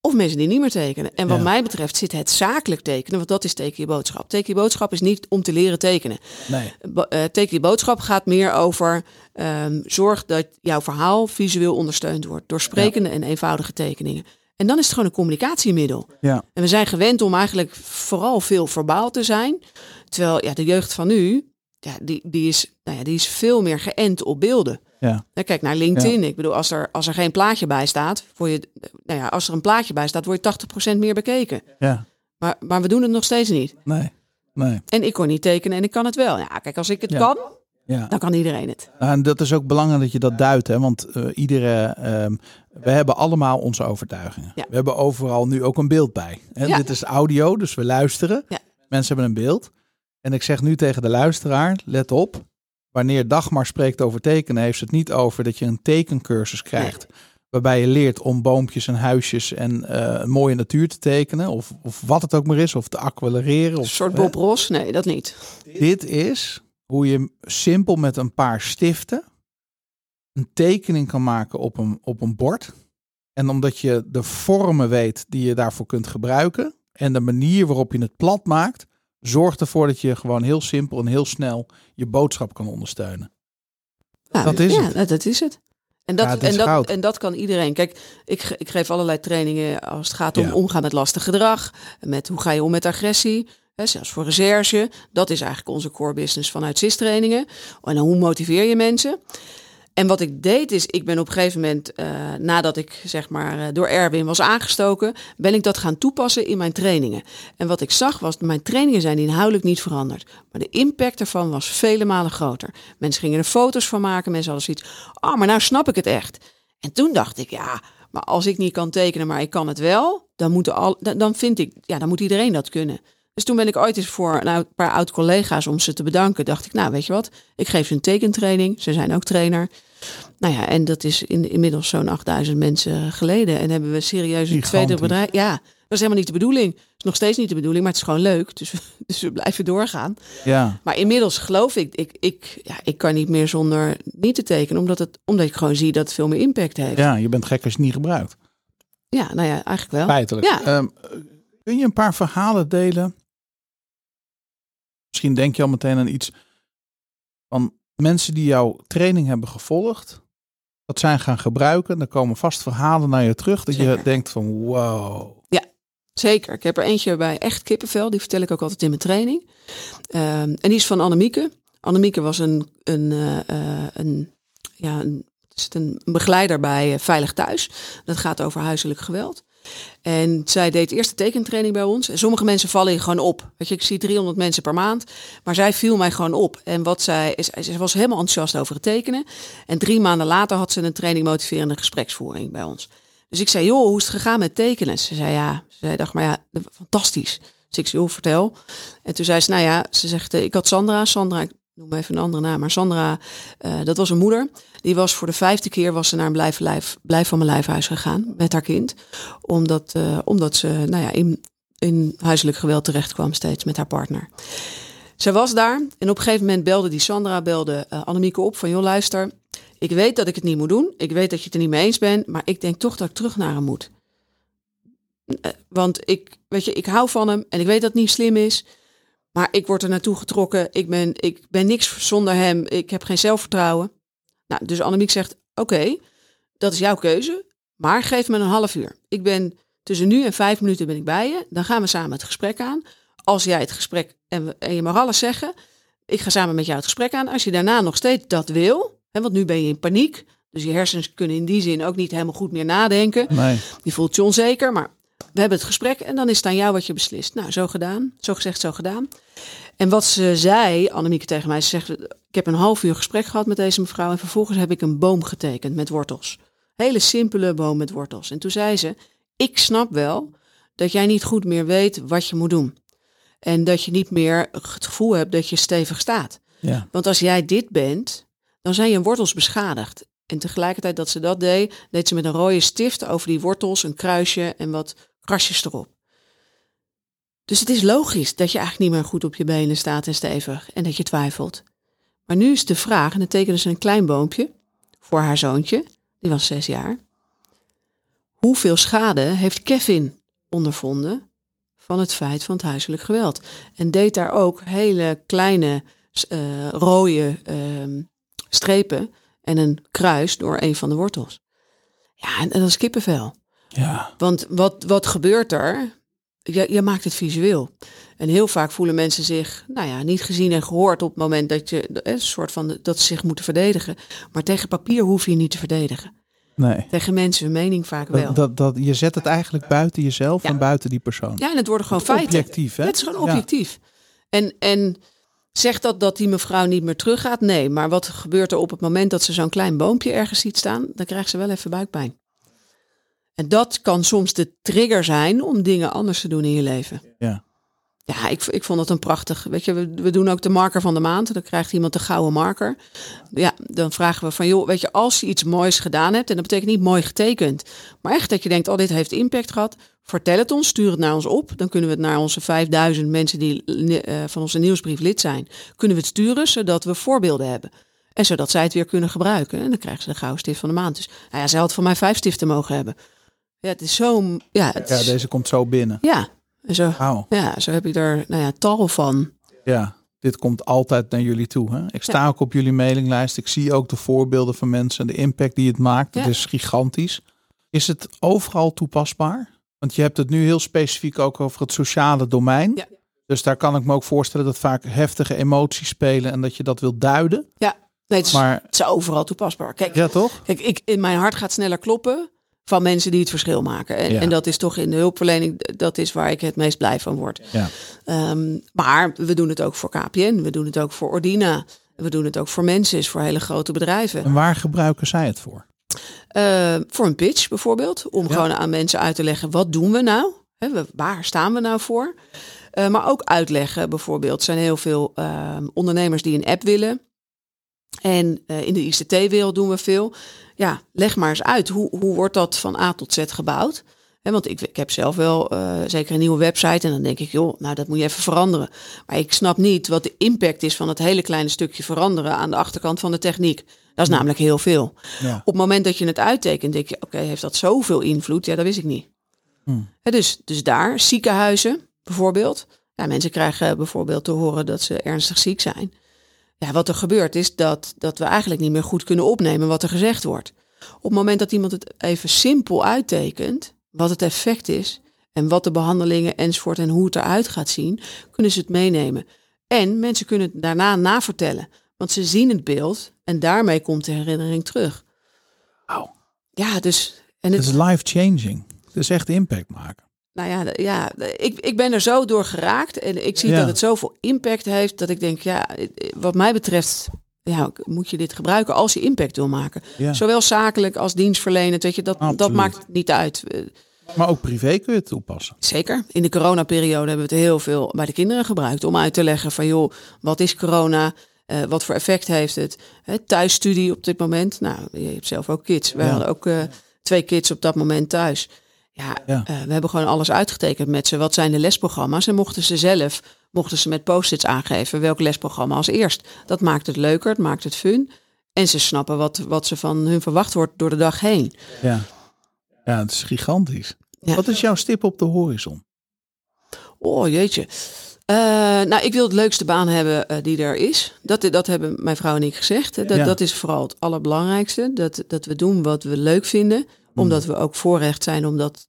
of mensen die niet meer tekenen. En wat Ja. mij betreft zit het zakelijk tekenen, want dat is teken je boodschap. Teken je boodschap is niet om te leren tekenen. Nee, Bo- eh, teken je boodschap gaat meer over ehm, zorg dat jouw verhaal visueel ondersteund wordt door sprekende en eenvoudige tekeningen. En dan is het gewoon een communicatiemiddel. ja, En we zijn gewend om eigenlijk vooral veel verbaal te zijn. Terwijl ja, de jeugd van nu, ja, die, die, is, nou ja, die is veel meer geënt op beelden. ja, kijk naar LinkedIn. Ik bedoel, als er, als er geen plaatje bij staat, word je, nou ja, als er een plaatje bij staat, word je 80% meer bekeken. ja. Maar, maar we doen het nog steeds niet. Nee, nee. En ik kon niet tekenen en ik kan het wel. Ja, kijk, als ik het Ja. kan, Ja. dan kan iedereen het. En dat is ook belangrijk dat je dat duidt, hè? want eh, iedere, ehm, we hebben allemaal onze overtuigingen. Ja. We hebben overal nu ook een beeld bij. Hè? Ja. Dit is audio, dus we luisteren. Mensen hebben een beeld. En ik zeg nu tegen de luisteraar, let op, wanneer Dagmar spreekt over tekenen, heeft ze het niet over dat je een tekencursus krijgt. Waarbij je leert om boompjes en huisjes en eh, een mooie natuur te tekenen. Of, of wat het ook maar is. Of te aquarelleren. Een Of, soort hè. Bob Ross? Nee, dat niet. Dit is hoe je simpel met een paar stiften een tekening kan maken op een, op een bord. En omdat je de vormen weet die je daarvoor kunt gebruiken en de manier waarop je het plat maakt, zorgt ervoor dat je gewoon heel simpel en heel snel je boodschap kan ondersteunen. Nou, Dat is ja, het. dat, dat is het. En dat, Ja, en, dat, en dat kan iedereen. Kijk, ik, ik geef allerlei trainingen als het gaat om Ja. omgaan met lastig gedrag. Met hoe ga je om met agressie. Zelfs voor recherche. Dat is eigenlijk onze core business vanuit CIS-trainingen. En dan hoe motiveer je mensen? En wat ik deed is, ik ben op een gegeven moment, eh, nadat ik zeg maar eh, door Erwin was aangestoken, ben ik dat gaan toepassen in mijn trainingen. En wat ik zag was, mijn trainingen zijn inhoudelijk niet veranderd. Maar de impact ervan was vele malen groter. Mensen gingen er foto's van maken, mensen hadden zoiets, ah, maar nou snap ik het echt. En toen dacht ik, ja, maar als ik niet kan tekenen, maar ik kan het wel, dan, moeten al, dan vind ik, ja, dan moet iedereen dat kunnen. Dus toen ben ik ooit eens voor nou, een paar oud-collega's om ze te bedanken. Dacht ik, nou weet je wat, ik geef ze een tekentraining. Ze zijn ook trainer. Nou ja, en dat is in, inmiddels zo'n 8000 mensen geleden. En hebben we serieus een tweede bedrijf. Ja, dat is helemaal niet de bedoeling. is nog steeds niet de bedoeling, maar het is gewoon leuk. Dus, dus we blijven doorgaan. Ja, Maar inmiddels geloof ik, ik, ik, ja, ik kan niet meer zonder niet te tekenen. Omdat, het, omdat ik gewoon zie dat het veel meer impact heeft. Ja, ja, je bent gek als je het niet gebruikt. nou ja, eigenlijk wel. Feitelijk. Ja. Ehm, kun je een paar verhalen delen? Misschien denk je al meteen aan iets van mensen die jouw training hebben gevolgd, dat zijn gaan gebruiken. Dan komen vast verhalen naar je terug dat je denkt van wow. Zeker. Ik heb er eentje bij echt kippenvel. Die vertel ik ook altijd in mijn training. Ehm, en die is van Annemieke. Annemieke was een, een, eh, een, ja, een, een begeleider bij eh, Veilig Thuis. Dat gaat over huiselijk geweld. En zij deed eerst de tekentraining bij ons. En sommige mensen vallen je gewoon op. Weet je, ik zie 300 mensen per maand. Maar zij viel mij gewoon op. En wat zij, ze was helemaal enthousiast over het tekenen. En drie maanden later had ze een training motiverende gespreksvoering bij ons. Dus ik zei, joh, hoe is het gegaan met tekenen? Ze zei, ja, ze dacht, maar ja, fantastisch. Dus ik zei, joh, vertel. En toen zei ze, nou ja, ze zegt, ik had Sandra, Sandra, noem even een andere naam, maar Sandra, eh, dat was een moeder. Die was voor de vijfde keer was ze naar een blijf, lijf, blijf van mijn lijfhuis gegaan met haar kind. Omdat, eh, omdat ze, nou ja, in, in huiselijk geweld terecht kwam steeds met haar partner. Zij was daar en op een gegeven moment belde die Sandra, belde uh, Annemieke op van, joh, luister, ik weet dat ik het niet moet doen. Ik weet dat je het er niet mee eens bent, maar ik denk toch dat ik terug naar hem moet. Want ik, weet je, ik hou van hem en ik weet dat het niet slim is. Maar ik word er naartoe getrokken. Ik ben, ik ben niks zonder hem. Ik heb geen zelfvertrouwen. Nou, dus Annemiek zegt, oké, dat is jouw keuze. Maar geef me een half uur. Ik ben tussen nu en vijf minuten ben ik bij je. Dan gaan we samen het gesprek aan. Als jij het gesprek, en, we- en je mag alles zeggen. Ik ga samen met jou het gesprek aan. Als je daarna nog steeds dat wil. Hè, want nu ben je in paniek. Dus je hersens kunnen in die zin ook niet helemaal goed meer nadenken. Nee. Je voelt je onzeker, maar we hebben het gesprek en dan is het aan jou wat je beslist. Nou, zo gedaan. Zo gezegd, zo gedaan. En wat ze zei, Annemieke tegen mij, ze zegt, ik heb een half uur gesprek gehad met deze mevrouw en vervolgens heb ik een boom getekend met wortels. Hele simpele boom met wortels. En toen zei ze, ik snap wel dat jij niet goed meer weet wat je moet doen. En dat je niet meer het gevoel hebt dat je stevig staat. Ja. Want als jij dit bent, dan zijn je wortels beschadigd. En tegelijkertijd dat ze dat deed, deed ze met een rode stift over die wortels een kruisje en wat krasjes erop. Dus het is logisch dat je eigenlijk niet meer goed op je benen staat en stevig en dat je twijfelt. Maar nu is de vraag, en dan tekende ze een klein boompje voor haar zoontje, die was zes jaar. Hoeveel schade heeft Kevin ondervonden van het feit van het huiselijk geweld? En deed daar ook hele kleine eh, rode ehm, strepen en een kruis door een van de wortels. Ja, en, en dat is kippenvel. Ja. Want wat, wat gebeurt er? Je, je maakt het visueel. En heel vaak voelen mensen zich nou ja, niet gezien en gehoord op het moment dat je eh, een soort van dat ze zich moeten verdedigen. Maar tegen papier hoef je niet te verdedigen. Nee. Tegen mensen hun mening vaak wel. Dat, dat, dat, je zet het eigenlijk buiten jezelf Ja. en buiten die persoon. Ja, en het worden gewoon feiten. Objectief, hè? Het is gewoon Ja. objectief. En, en zegt dat dat die mevrouw niet meer teruggaat? Nee, maar wat gebeurt er op het moment dat ze zo'n klein boompje ergens ziet staan? Dan krijgt ze wel even buikpijn. En dat kan soms de trigger zijn om dingen anders te doen in je leven. Ja. Ja, ik, ik vond het een prachtig. Weet je, we, we doen ook de marker van de maand. Dan krijgt iemand de gouden marker. Ja, dan vragen we van, joh, weet je, als je iets moois gedaan hebt, en dat betekent niet mooi getekend, maar echt dat je denkt, oh, dit heeft impact gehad, vertel het ons, stuur het naar ons op. Dan kunnen we het naar onze 5000 mensen die eh, van onze nieuwsbrief lid zijn, kunnen we het sturen, zodat we voorbeelden hebben. En zodat zij het weer kunnen gebruiken. En dan krijgen ze de gouden stift van de maand. Dus nou ja, zij had van mij vijf stiften mogen hebben. Ja, het is zo. Ja, het Ja, deze komt zo binnen. ja, en zo, ja, zo heb ik er nou ja, tal van. Ja, dit komt altijd naar jullie toe. Hè? Ik sta ook op jullie mailinglijst. Ik zie ook de voorbeelden van mensen, de impact die het maakt. Het Ja. is gigantisch. Is het overal toepasbaar? Want je hebt het nu heel specifiek ook over het sociale domein. Ja. Dus daar kan ik me ook voorstellen dat vaak heftige emoties spelen en dat je dat wilt duiden. Nee, het is, Maar het is overal toepasbaar. Kijk, ja, toch? Kijk, ik, in mijn hart gaat sneller kloppen van mensen die het verschil maken. En, Ja. en dat is toch in de hulpverlening, dat is waar ik het meest blij van word. Ja. Ehm, maar we doen het ook voor KPN, we doen het ook voor Ordina, we doen het ook voor mensen, voor hele grote bedrijven. En waar gebruiken zij het voor? Eh, voor een pitch bijvoorbeeld, om Ja. gewoon aan mensen uit te leggen, wat doen we nou? Hè, we- waar staan we nou voor? Eh, maar ook uitleggen bijvoorbeeld. Er zijn heel veel ehm, ondernemers die een app willen. En eh, in de ICT-wereld doen we veel. Ja, leg maar eens uit. Hoe, hoe wordt dat van A tot Z gebouwd? Hè, want ik, ik heb zelf wel eh, zeker een nieuwe website. En dan denk ik, joh, nou dat moet je even veranderen. Maar ik snap niet wat de impact is van het hele kleine stukje veranderen aan de achterkant van de techniek. Dat is namelijk heel veel. Ja. Op het moment dat je het uittekent, denk je, oké, heeft dat zoveel invloed? Ja, dat wist ik niet. Hmm. Dus, dus daar, ziekenhuizen bijvoorbeeld. Ja, mensen krijgen bijvoorbeeld te horen dat ze ernstig ziek zijn. Ja, wat er gebeurt is dat, dat we eigenlijk niet meer goed kunnen opnemen wat er gezegd wordt. Op het moment dat iemand het even simpel uittekent, wat het effect is en wat de behandelingen enzovoort en hoe het eruit gaat zien, kunnen ze het meenemen. En mensen kunnen het daarna navertellen, want ze zien het beeld en daarmee komt de herinnering terug. Wauw. Ja, dus. En Het is life-changing. Het is echt impact maken. Nou ja, ja ik, ik ben er zo door geraakt en ik zie Ja. dat het zoveel impact heeft dat ik denk, ja, wat mij betreft, ja, moet je dit gebruiken als je impact wil maken. Ja. Zowel zakelijk als dienstverlenend, weet je, dat, dat maakt niet uit. Eh, Maar ook privé kun je het toepassen. Zeker. In de coronaperiode hebben we het heel veel bij de kinderen gebruikt om uit te leggen van joh, wat is corona? Eh, wat voor effect heeft het? Thuisstudie op dit moment. Nou, je hebt zelf ook kids. Wij Ja. hadden ook eh, twee kids op dat moment thuis. Ja, Ja. eh, we hebben gewoon alles uitgetekend met ze. Wat zijn de lesprogramma's? En mochten ze zelf, mochten ze met post-its aangeven welk lesprogramma als eerst. Dat maakt het leuker, het maakt het fun. En ze snappen wat, wat ze van hun verwacht wordt door de dag heen. Ja. Ja, het is gigantisch. Ja. Wat is jouw stip op de horizon? Oh jeetje. Eh, nou, ik wil het leukste baan hebben eh, die er is. Dat, dat hebben mijn vrouw en ik gezegd. hè. Dat, Ja. dat is vooral het allerbelangrijkste. Dat, dat we doen wat we leuk vinden. Omdat we ook voorrecht zijn om dat,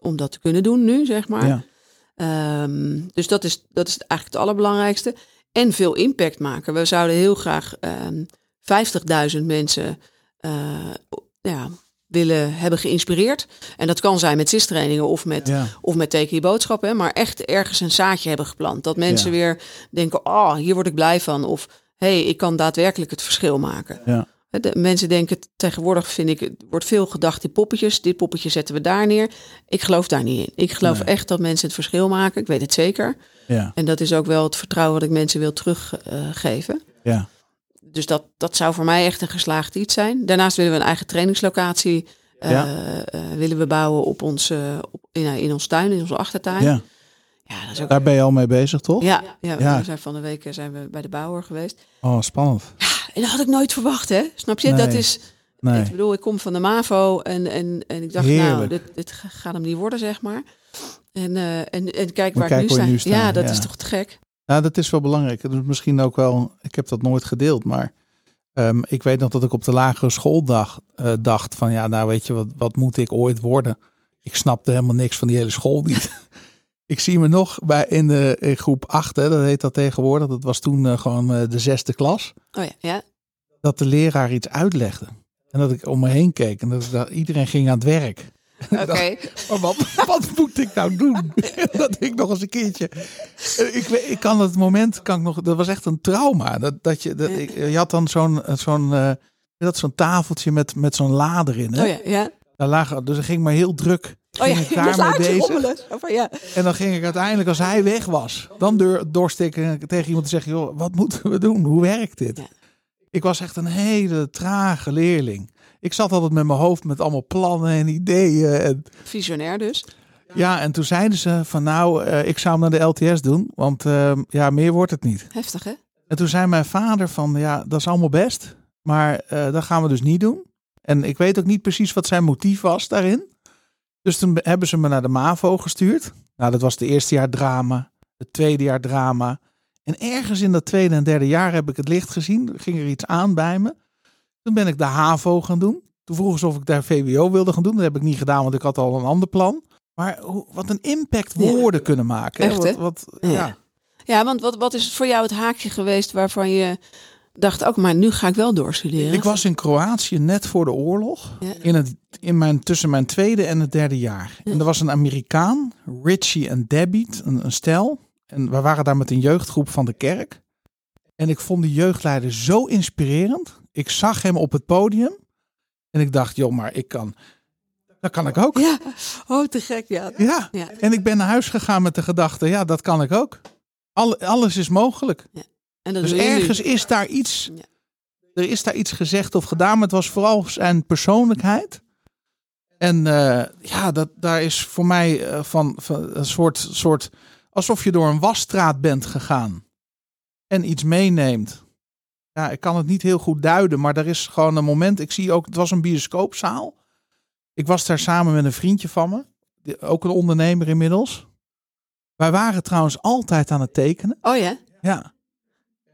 om dat te kunnen doen nu, zeg maar. Ja. Ehm, dus dat is, dat is eigenlijk het allerbelangrijkste. En veel impact maken. We zouden heel graag ehm 50.000 mensen eh, ja, willen hebben geïnspireerd. En dat kan zijn met CIS-trainingen of met Ja. of met teken je boodschap, hè, maar echt ergens een zaadje hebben geplant. Dat mensen Ja. weer denken, oh, hier word ik blij van. Of, hé, hey, ik kan daadwerkelijk het verschil maken. Ja. De, mensen denken, tegenwoordig vind ik, het wordt veel gedacht in poppetjes. Dit poppetje zetten we daar neer. Ik geloof daar niet in. Ik geloof Nee. echt dat mensen het verschil maken. Ik weet het zeker. Ja. En dat is ook wel het vertrouwen wat ik mensen wil teruggeven. Ja. dus dat, dat zou voor mij echt een geslaagd iets zijn. Daarnaast willen we een eigen trainingslocatie eh, Ja. eh, willen we bouwen op ons, eh, op, in, in ons tuin, in onze achtertuin. ja. Ja, dat is ook Daar ben je al mee bezig, toch? ja, ja, Ja. we zijn van de week eh, zijn we bij de bouwer geweest. Oh, spannend. En dat had ik nooit verwacht, hè? Snap je? Nee. Dat is. Nee. Ik bedoel, ik kom van de MAVO en, en, en ik dacht, nou, dit, dit ga- gaat hem niet worden, zeg maar. En, eh, en, en kijk Maar waar kijk ik nu sta. nu Ja, dat ja. is toch te gek? Nou, dat is wel belangrijk. Dat is misschien ook wel. Ik heb dat nooit gedeeld, maar ehm, ik weet nog dat ik op de lagere schooldag eh, dacht van ja, nou weet je wat, wat moet ik ooit worden? Ik snapte helemaal niks van die hele school niet. ik zie me nog bij in de in groep 8, hè, dat heet dat tegenwoordig. Dat was toen eh, gewoon eh, de zesde klas. Oh ja, ja. Dat de leraar iets uitlegde. En dat ik om me heen keek en dat, dacht, iedereen ging aan het werk. Oké. Maar wat, wat moet ik nou doen? dat ik nog eens een keertje. Eh, Ik, ik kan het moment, kan ik nog, dat was echt een trauma. Dat, dat je, dat, ik, je had dan zo'n, zo'n, eh, dat zo'n tafeltje met, met zo'n lader in. Hè? Oh ja, ja. Daar lagen, dus ik ging maar heel druk. Oh ja, ik rommelen. Zo van, ja. En dan ging ik uiteindelijk, als hij weg was, dan door, doorsteken tegen iemand te zeggen: joh, wat moeten we doen? Hoe werkt dit? Ja. Ik was echt een hele trage leerling. Ik zat altijd met mijn hoofd met allemaal plannen en ideeën. En, Visionair dus. ja, en toen zeiden ze van nou, eh, ik zou hem naar de LTS doen, want eh, ja, meer wordt het niet. Heftig, hè? En toen zei mijn vader van ja, dat is allemaal best, maar eh, dat gaan we dus niet doen. En ik weet ook niet precies wat zijn motief was daarin. Dus toen hebben ze me naar de MAVO gestuurd. Nou, dat was het eerste jaar drama, het tweede jaar drama. En ergens in dat tweede en derde jaar heb ik het licht gezien. Er ging er iets aan bij me. Toen ben ik de HAVO gaan doen. Toen vroegen ze of ik daar VWO wilde gaan doen. Dat heb ik niet gedaan, want ik had al een ander plan. Maar hoe, wat een impact Ja. woorden kunnen maken. Echt, hè? Wat, wat, Ja. ja. Ja, want wat, wat is voor jou het haakje geweest waarvan je dacht, ook maar nu ga ik wel doorstuderen? Ik was in Kroatië net voor de oorlog. Ja. In het, in mijn, tussen mijn tweede en het derde jaar. En er was een Amerikaan, Richie en Debbie, een, een stel. En we waren daar met een jeugdgroep van de kerk. En ik vond die jeugdleider zo inspirerend. Ik zag hem op het podium. En ik dacht, joh, maar ik kan... Dat kan ik ook. Ja, oh te gek, ja. Ja. Ja. En ik ben naar huis gegaan met de gedachte, ja, dat kan ik ook. Alle, alles is mogelijk. En dat Dus nu. ergens is daar iets. Ja. Er is daar iets gezegd of gedaan, maar het was vooral zijn persoonlijkheid. En eh, ja, dat, daar is voor mij eh, van, van een soort, soort. alsof je door een wasstraat bent gegaan. En iets meeneemt. Ja, ik kan het niet heel goed duiden, maar er is gewoon een moment. Ik zie ook, het was een bioscoopzaal. Ik was daar samen met een vriendje van me, die- ook een ondernemer inmiddels. Wij waren trouwens altijd aan het tekenen. Oh ja? Ja.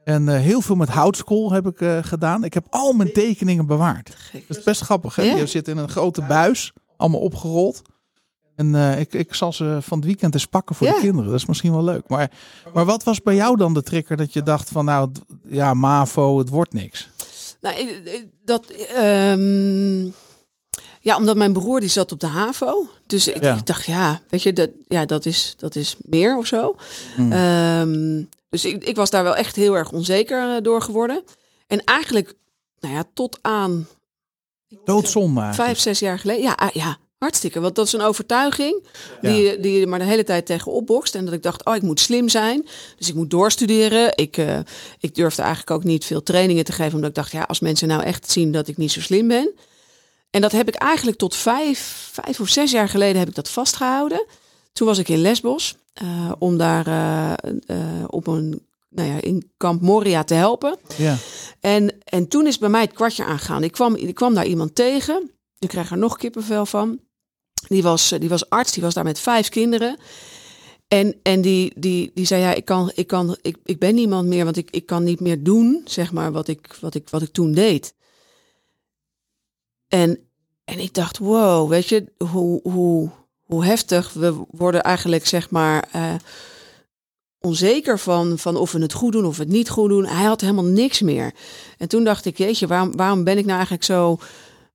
En eh, heel veel met houtskool heb ik eh, gedaan. Ik heb al mijn tekeningen bewaard. Dat is best grappig. Hè? Ja. Je zit in een grote buis, allemaal opgerold. En eh, ik, ik zal ze van het weekend eens pakken voor Ja. de kinderen. Dat is misschien wel leuk. Maar, maar wat was bij jou dan de trigger dat je dacht van nou, ja, MAVO, het wordt niks. Nou, dat, ehm, ja, omdat mijn broer die zat op de HAVO. Dus ik, Ja. ik dacht, ja, weet je, dat, ja, dat, is, dat is meer of zo. Hmm. Ehm, dus ik, ik was daar wel echt heel erg onzeker eh, door geworden. En eigenlijk, nou ja, tot aan Doodzonde vijf, zes jaar geleden. Ja, ah, ja, hartstikke. Want dat is een overtuiging die, je- die je maar de hele tijd tegen opbokst. En dat ik dacht, oh, ik moet slim zijn. Dus ik moet doorstuderen. Ik, eh, ik durfde eigenlijk ook niet veel trainingen te geven. Omdat ik dacht, ja, als mensen nou echt zien dat ik niet zo slim ben. En dat heb ik eigenlijk tot vijf, vijf of zes jaar geleden heb ik dat vastgehouden. Toen was ik in Lesbos. eh, om daar eh, eh, op een, nou ja, in kamp Moria te helpen. Ja. En, en toen is bij mij het kwartje aangegaan. Ik kwam, ik kwam daar iemand tegen. Ik kreeg er nog kippenvel van. Die was, die was arts, die was daar met vijf kinderen. En, en die, die, die zei, ja, ik, kan, ik, kan, ik, ik ben niemand meer, want ik, ik kan niet meer doen, zeg maar, wat ik, wat ik, wat ik toen deed. En, en ik dacht, wow, weet je, hoe, hoe, hoe heftig. We worden eigenlijk, zeg maar, eh, onzeker van, van of we het goed doen of het niet goed doen. Hij had helemaal niks meer. En toen dacht ik, jeetje, waarom, waarom ben ik nou eigenlijk zo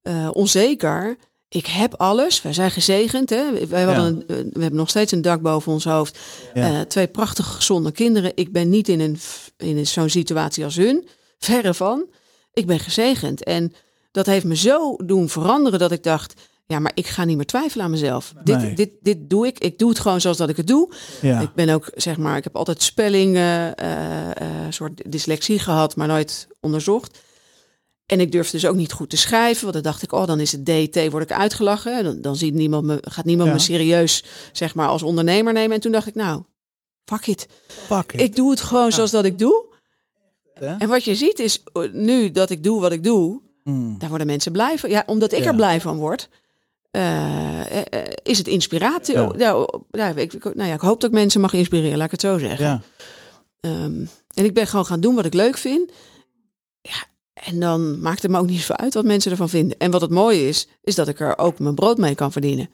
eh, onzeker? Ik heb alles. Wij zijn gezegend. Hè? Wij een, we hebben nog steeds een dak boven ons hoofd. Ja. Eh, twee prachtige gezonde kinderen. Ik ben niet in, een, in zo'n situatie als hun. Verre van. Ik ben gezegend. En dat heeft me zo doen veranderen dat ik dacht... Ja, maar ik ga niet meer twijfelen aan mezelf. Nee. Dit, dit, dit doe ik. Ik doe het gewoon zoals dat ik het doe. Ja. Ik ben ook, zeg maar, ik heb altijd spelling, eh, eh, soort dyslexie gehad, maar nooit onderzocht. En ik durfde dus ook niet goed te schrijven, want dan dacht ik, oh, dan is het DT, word ik uitgelachen. Dan, dan ziet niemand me, gaat niemand Ja. me serieus, zeg maar, als ondernemer nemen. En toen dacht ik, nou, fuck it. Fuck it. Ik doe het gewoon zoals dat ik doe. En wat je ziet is, eh, nu dat ik doe wat ik doe, Mm. daar worden mensen blij van. Ja, omdat ik Ja. er blij van word. eh, eh, eh, is het inspiratie? Ja. Ja. Nou, ja, ik, nou ja, ik hoop dat ik mensen mag inspireren, laat ik het zo zeggen. Ja. Ehm, en ik ben gewoon gaan doen wat ik leuk vind. Ja, en dan maakt het me ook niet zoveel uit wat mensen ervan vinden. En wat het mooie is, is dat ik er ook mijn brood mee kan verdienen.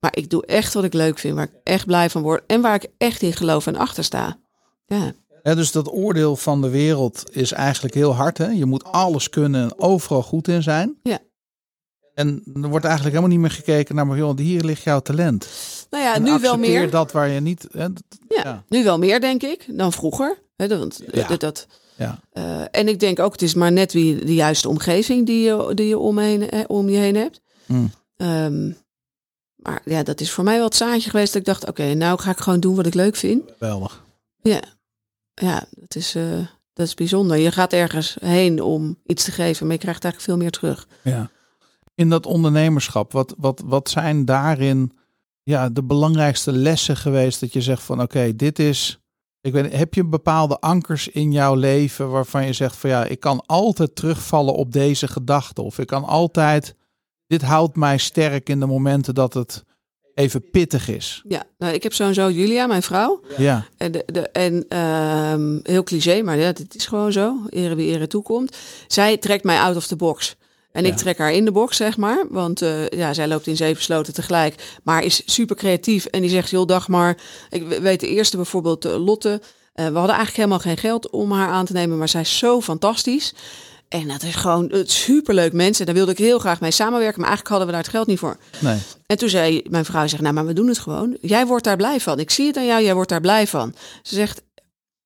Maar ik doe echt wat ik leuk vind, waar ik echt blij van word. En waar ik echt in geloof en achter sta. Ja, Dus dat oordeel van de wereld is eigenlijk heel hard. Hè? Je moet alles kunnen en overal goed in zijn. Ja. En er wordt eigenlijk helemaal niet meer gekeken naar, maar joh, hier ligt jouw talent. nou ja, En nu wel meer. dat waar je niet... Hè, dat- Ja, ja. nu wel meer, denk ik, dan vroeger. Hè, want, Ja. dat, dat, ja. eh, en ik denk ook, het is maar net wie de juiste omgeving die je, die je om, heen, eh, om je heen hebt. Mm. Ehm, maar ja, dat is voor mij wel het zaadje geweest dat ik dacht, oké, nou ga ik gewoon doen wat ik leuk vind. Geweldig. Ja, ja dat, is, eh, dat is bijzonder. Je gaat ergens heen om iets te geven, maar je krijgt eigenlijk veel meer terug. Ja. In dat ondernemerschap, wat, wat, wat zijn daarin ja, de belangrijkste lessen geweest dat je zegt van oké, dit is. Ik weet, heb je bepaalde ankers in jouw leven waarvan je zegt van ja, ik kan altijd terugvallen op deze gedachte. Of ik kan altijd, dit houdt mij sterk in de momenten dat het even pittig is. Ja, nou, ik heb sowieso Julia, mijn vrouw. Ja, En, de, de, en ehm, heel cliché, maar ja, het is gewoon zo. Ere wie ere toekomt. Zij trekt mij out of the box. En Ja. ik trek haar in de box, zeg maar. Want eh, ja, zij loopt in zeven sloten tegelijk. Maar is super creatief. En die zegt, heel dag maar. Ik we- weet de eerste bijvoorbeeld, eh, Lotte. Eh, we hadden eigenlijk helemaal geen geld om haar aan te nemen. Maar zij is zo fantastisch. En dat is gewoon een superleuk mens. En daar wilde ik heel graag mee samenwerken. Maar eigenlijk hadden we daar het geld niet voor. nee. En toen zei mijn vrouw, zegt, nou, maar we doen het gewoon. Jij wordt daar blij van. Ik zie het aan jou, jij wordt daar blij van. Ze zegt,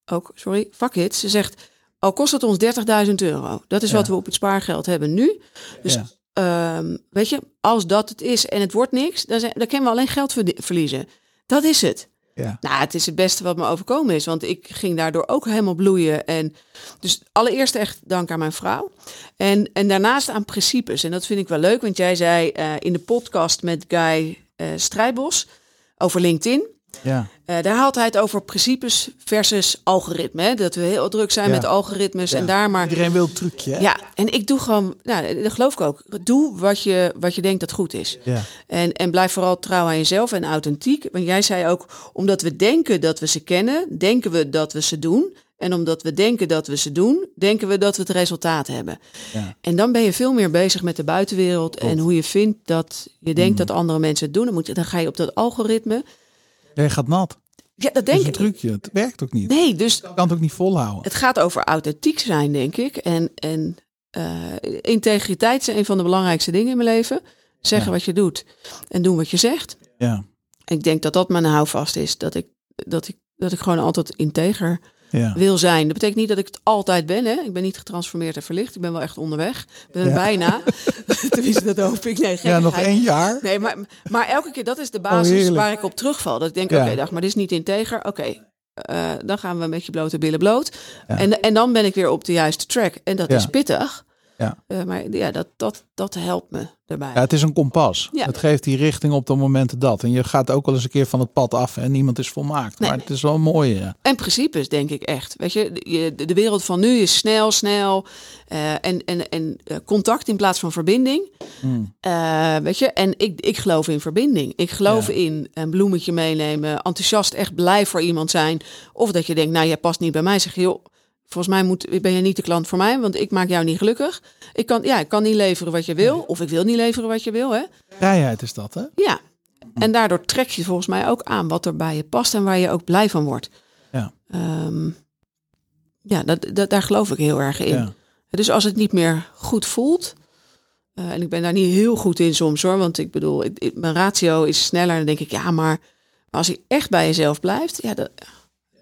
ook, sorry, fuck it. Ze zegt, al kost het ons 30.000 euro. Dat is Ja. wat we op het spaargeld hebben nu. Dus, Ja. ehm, weet je, als dat het is en het wordt niks, dan, zijn, dan kunnen we alleen geld verliezen. Dat is het. Ja. Nou, het is het beste wat me overkomen is. Want ik ging daardoor ook helemaal bloeien. En dus allereerst echt dank aan mijn vrouw. En, en daarnaast aan principes. En dat vind ik wel leuk. Want jij zei eh, in de podcast met Guy eh Strijbos over LinkedIn. Ja. eh, daar had hij het over principes versus algoritme. Hè? Dat we heel druk zijn Ja. met algoritmes Ja. en daar maar... Iedereen wil trucje. Hè? Ja, en ik doe gewoon, nou, dat geloof ik ook. Doe wat je, wat je denkt dat goed is. Ja. En, en blijf vooral trouw aan jezelf en authentiek. Want jij zei ook, omdat we denken dat we ze kennen, denken we dat we ze doen. En omdat we denken dat we ze doen, denken we dat we het resultaat hebben. Ja. En dan ben je veel meer bezig met de buitenwereld Klopt. en hoe je vindt dat je denkt Mm. dat andere mensen het doen. Dan, moet je, dan ga je op dat algoritme. Jij gaat nat. Ja, dat denk is een ik. trucje. Het werkt ook niet. Nee, dus Je kan het ook niet volhouden. het gaat over authentiek zijn, denk ik. En, en eh, integriteit is een van de belangrijkste dingen in mijn leven. Zeggen Ja. wat je doet en doen wat je zegt. Ja. Ik denk dat dat mijn houvast is. Dat ik, dat ik, dat ik gewoon altijd integer Ja. wil zijn. Dat betekent niet dat ik het altijd ben. Hè? Ik ben niet getransformeerd en verlicht. Ik ben wel echt onderweg. Ik ben er Ja. bijna. Tenminste, dat hoop ik. Nee, ja, nog één jaar. Nee, maar, maar elke keer, dat is de basis heerlijk. waar ik op terugval. Dat ik denk, Ja. oké, dag, maar dit is niet integer. Oké, eh, dan gaan we met je blote billen bloot. Ja. En, en dan ben ik weer op de juiste track. En dat Ja. is pittig. Ja. Eh, maar ja, dat, dat, dat helpt me daarbij. Ja, het is een kompas. Ja. Het geeft die richting op de momenten dat. En je gaat ook wel eens een keer van het pad af en niemand is volmaakt. Nee. Maar het is wel mooi. Ja. En principes, denk ik echt. Weet je, de, de wereld van nu is snel, snel. eh, en en, en eh, contact in plaats van verbinding. Mm. Eh, weet je, en ik, ik geloof in verbinding. Ik geloof Ja. in een bloemetje meenemen, enthousiast, echt blij voor iemand zijn. Of dat je denkt, nou, jij past niet bij mij. Zeg je, joh, volgens mij moet, ben je niet de klant voor mij, want ik maak jou niet gelukkig. Ik kan, ja, ik kan niet leveren wat je wil, of ik wil niet leveren wat je wil. Hè? Vrijheid is dat, hè? Ja. En daardoor trek je volgens mij ook aan wat er bij je past en waar je ook blij van wordt. Ja. Ehm, ja, dat, dat, daar geloof ik heel erg in. Ja. Dus als het niet meer goed voelt. eh, en ik ben daar niet heel goed in soms hoor. Want ik bedoel, ik- ik- mijn ratio is sneller. Dan denk ik, ja, maar, maar als je echt bij jezelf blijft. Ja, dat,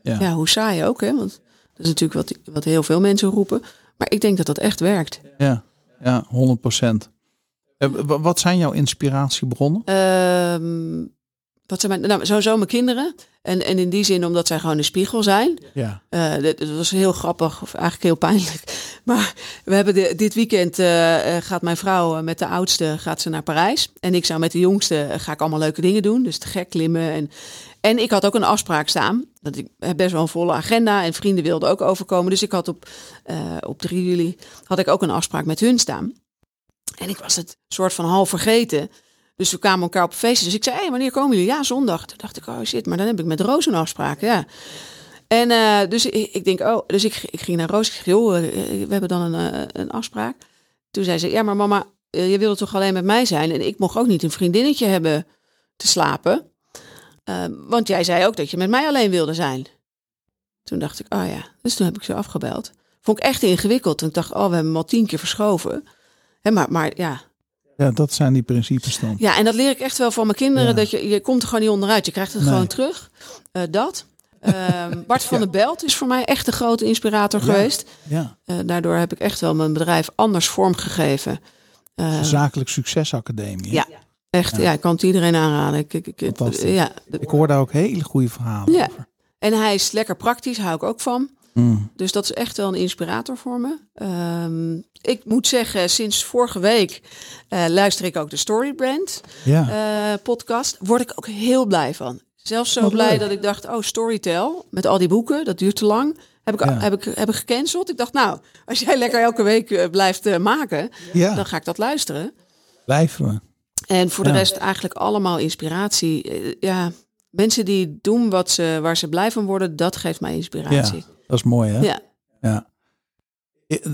Ja. ja. hoe saai ook. Hè? Want dat is natuurlijk wat, wat heel veel mensen roepen. Maar ik denk dat dat echt werkt. Ja, ja 100 procent. Wat zijn jouw inspiratiebronnen? Ehm, wat zijn mijn, nou, sowieso mijn kinderen. En, en in die zin omdat zij gewoon een spiegel zijn. Ja. Eh, dit, dit was heel grappig, of eigenlijk heel pijnlijk. Maar we hebben de, dit weekend eh, eh, gaat mijn vrouw eh, met de oudste gaat ze naar Parijs. En ik zou met de jongste eh, ga ik allemaal leuke dingen doen. Dus te gek klimmen. En, en ik had ook een afspraak staan. Dat ik heb best wel een volle agenda. En vrienden wilden ook overkomen. Dus ik had op, eh, op 3 juli had ik ook een afspraak met hun staan. En ik was het soort van half vergeten. Dus we kwamen elkaar op feestje. Dus ik zei, hey, wanneer komen jullie? Ja, zondag. Toen dacht ik, oh shit, maar dan heb ik met Roos een afspraak. Ja. En eh, dus ik, denk, oh, dus ik, ik ging naar Roos. Ik zeg, joh, eh, we hebben dan een, eh, een afspraak. Toen zei ze, ja, maar mama, eh, je wilde toch alleen met mij zijn? En ik mocht ook niet een vriendinnetje hebben te slapen. Eh, want jij zei ook dat je met mij alleen wilde zijn. Toen dacht ik, oh ja. Dus toen heb ik ze afgebeld. Vond ik echt ingewikkeld. Toen ik dacht, oh, we hebben hem al tien keer verschoven. Hè, maar, maar ja, ja, dat zijn die principes dan. ja, en dat leer ik echt wel van mijn kinderen. Ja. Dat je, je komt er gewoon niet onderuit. Je krijgt het Nee. gewoon terug. Eh, dat. Ehm, Bart van Ja. der Belt is voor mij echt een grote inspirator Ja. geweest. Ja. Eh, daardoor heb ik echt wel mijn bedrijf anders vormgegeven. Eh, Zakelijk Succesacademie. Ja. Echt, ja. ik kan het iedereen aanraden. Ik, ik, ja. Ik hoor daar ook hele goede verhalen Ja. over. En hij is lekker praktisch, hou ik ook van. Mm. Dus dat is echt wel een inspirator voor me. Ehm, ik moet zeggen, sinds vorige week eh, luister ik ook de Storybrand. Ja. eh, podcast, word ik ook heel blij van. Zelfs zo Wat blij leuk. dat ik dacht, oh, Storytel, met al die boeken, dat duurt te lang. Heb ik, Ja. heb ik, heb ik gecanceld. Ik dacht, nou, als jij lekker elke week eh, blijft maken, dan ga ik dat luisteren. blijven we. En voor de Ja. rest eigenlijk allemaal inspiratie. Eh, ja, mensen die doen wat ze, waar ze blij van worden, dat geeft mij inspiratie. Dat is mooi, hè? Ja, Ja.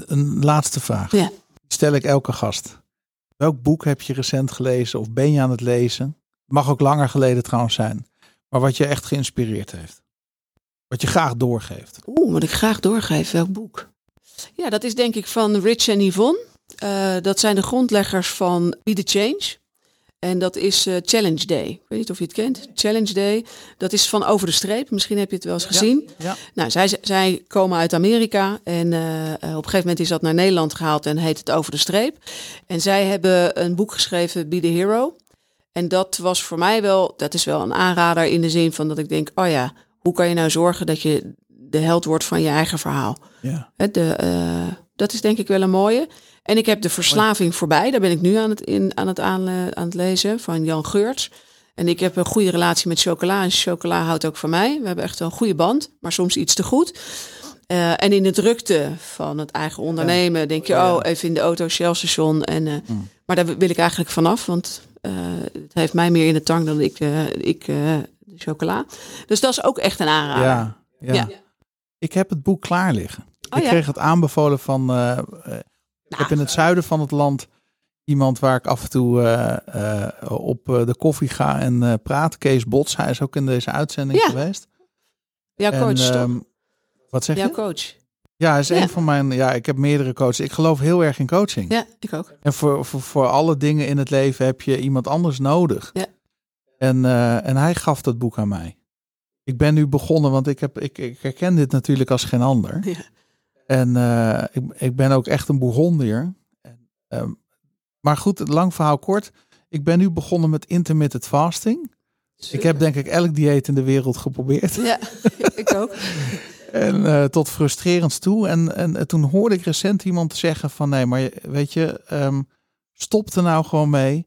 Een- laatste vraag. Ja. Stel ik elke gast. Welk boek heb je recent gelezen of ben je aan het lezen? Mag ook langer geleden trouwens zijn. Maar wat je echt geïnspireerd heeft. Wat je graag doorgeeft. Oeh, wat ik graag doorgeef, welk boek? Ja, dat is denk ik van Rich en Yvonne. Eh, dat zijn de grondleggers van Be The Change. En dat is eh, Challenge Day. Ik weet niet of je het kent. Challenge Day. Dat is van Over de Streep. Misschien heb je het wel eens gezien. Ja. Nou, zij, zij komen uit Amerika. En eh, eh, op een gegeven moment is dat naar Nederland gehaald en heet het Over de Streep. En zij hebben een boek geschreven, Be The Hero. En dat was voor mij wel, dat is wel een aanrader in de zin van dat ik denk, oh ja, hoe kan je nou zorgen dat je de held wordt van je eigen verhaal? Ja. De, dat is denk ik wel een mooie. En ik heb de verslaving voorbij. Daar ben ik nu aan het, in, aan, het aan, aan het lezen van Jan Geurts. En ik heb een goede relatie met chocola. En chocola houdt ook van mij. We hebben echt een goede band, maar soms iets te goed. Eh, en in de drukte van het eigen ondernemen denk je, oh, even in de auto, Shell station. En, eh, Mm. Maar daar wil ik eigenlijk vanaf, want eh, het heeft mij meer in de tang dan ik, eh, ik eh, de chocola. Dus dat is ook echt een aanrader. Ja. ja. Ja. Ik heb het boek klaar liggen. Oh ik kreeg het aanbevolen van. Eh, eh, ik heb in het zuiden van het land iemand waar ik af en toe eh, eh, op eh, de koffie ga en eh, praat. Kees Bots, hij is ook in deze uitzending Ja. geweest. Jouw En, coach, ehm, wat zeg Jouw je? coach. Ja, hij is Ja. een van mijn. Ja, ik heb meerdere coaches. Ik geloof heel erg in coaching. Ja, ik ook. En voor, voor, voor alle dingen in het leven heb je iemand anders nodig. Ja. En, eh, en hij gaf dat boek aan mij. Ik ben nu begonnen, want ik, heb, ik, ik herken dit natuurlijk als geen ander. Ja. En eh, ik, ik ben ook echt een Bourgondier. En, ehm, maar goed, lang verhaal kort. Ik ben nu begonnen met intermittent fasting. Ik heb denk ik elk dieet in de wereld geprobeerd. Ja, ik ook. En eh, tot frustrerend toe. En, en, toen hoorde ik recent iemand zeggen van nee, maar weet je, ehm, stop er nou gewoon mee.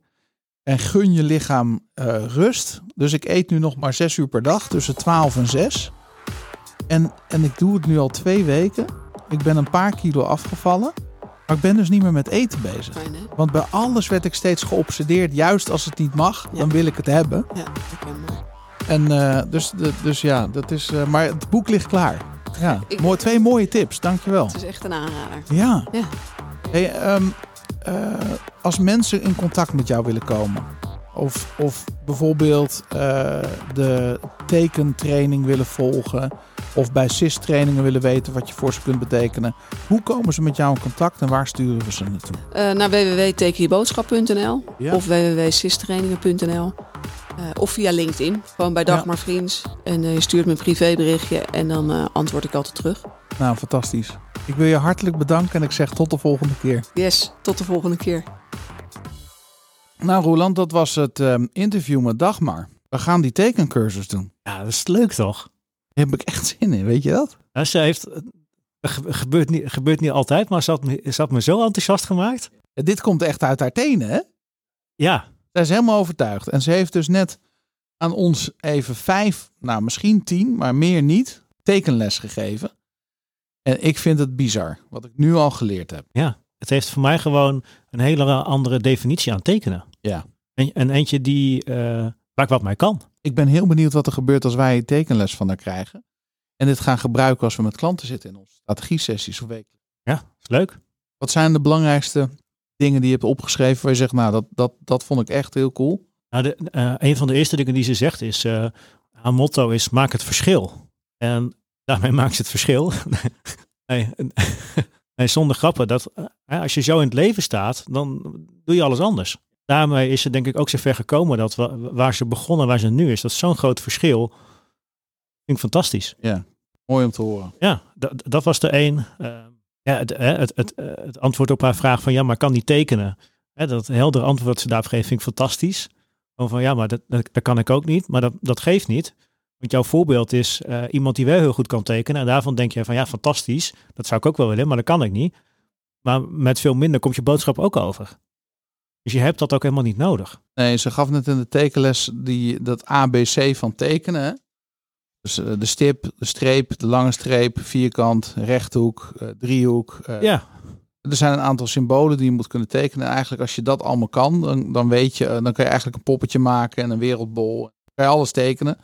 En gun je lichaam eh, rust. Dus ik eet nu nog maar zes uur per dag, tussen 12 en 6. En, en ik doe het nu al twee weken. Ik ben een paar kilo afgevallen. Maar ik ben dus niet meer met eten bezig. Fijn? Want bij alles werd ik steeds geobsedeerd. Juist als het niet mag, dan wil ik het hebben. Ja, herkenbaar. En eh, dus, dus ja, dat is. eh, maar het boek ligt klaar. Ja, Ik- mooi, twee mooie tips, dankjewel. Het is echt een aanrader. Ja. Ja. Hey, ehm, eh, als mensen in contact met jou willen komen, of, of bijvoorbeeld eh, de tekentraining willen volgen, of bij CIS-trainingen willen weten wat je voor ze kunt betekenen, hoe komen ze met jou in contact en waar sturen we ze naartoe? Eh naar www.tekenjeboodschap.nl Ja. of www.sistrainingen.nl eh, of via LinkedIn. Gewoon bij Dagmar Vriends. En je stuurt me een privéberichtje en dan antwoord ik altijd terug. Nou, fantastisch. Ik wil je hartelijk bedanken en ik zeg tot de volgende keer. Yes, tot de volgende keer. Nou, Roland, dat was het ehm, interview met Dagmar. We gaan die tekencursus doen. Ja, dat is leuk toch? Daar heb ik echt zin in, weet je dat? Ja, ze heeft, ge- gebeurt niet, gebeurt niet altijd, maar ze had, me, ze had me zo enthousiast gemaakt. Dit komt echt uit haar tenen, hè? Ja, Zij is helemaal overtuigd. En ze heeft dus net aan ons even vijf, nou misschien tien, maar meer niet, tekenles gegeven. En ik vind het bizar, wat ik nu al geleerd heb. ja. Het heeft voor mij gewoon een hele andere definitie aan tekenen. Ja. En, en eentje die, eh, waar ik wat mij kan. Ik ben heel benieuwd wat er gebeurt als wij tekenles van haar krijgen. En dit gaan gebruiken als we met klanten zitten in onze strategie-sessies of weken. Ja, is leuk. Wat zijn de belangrijkste dingen die je hebt opgeschreven waar je zegt, nou, dat, dat, dat vond ik echt heel cool. Nou, de, eh, een van de eerste dingen die ze zegt is, eh, haar motto is maak het verschil. En daarmee maakt ze het verschil. nee, nee, zonder grappen. Dat, eh, als je zo in het leven staat, dan doe je alles anders. Daarmee is ze denk ik ook zo ver gekomen dat wa- waar ze begonnen, waar ze nu is, dat is zo'n groot verschil. Vind ik fantastisch. Mooi om te horen. Ja, dat, was de een. Eh, ja, het, het, het, eh, het antwoord op haar vraag van ja, maar kan die tekenen? Hè, dat heldere antwoord dat ze daarop geeft, vind ik fantastisch. Gewoon van ja, maar dat, dat, dat kan ik ook niet, maar dat, dat geeft niet. Want jouw voorbeeld is eh, iemand die wel heel goed kan tekenen. En daarvan denk je van ja, fantastisch. Dat zou ik ook wel willen, maar dat kan ik niet. Maar met veel minder komt je boodschap ook over. Dus je hebt dat ook helemaal niet nodig. Nee, ze gaf net in de tekenles die, dat ABC van tekenen. Dus eh, de stip, de streep, de lange streep, vierkant, rechthoek, eh, driehoek. eh, Ja, Er zijn een aantal symbolen die je moet kunnen tekenen. En eigenlijk als je dat allemaal kan, dan, dan weet je, dan kan je eigenlijk een poppetje maken en een wereldbol. Dan kan je alles tekenen.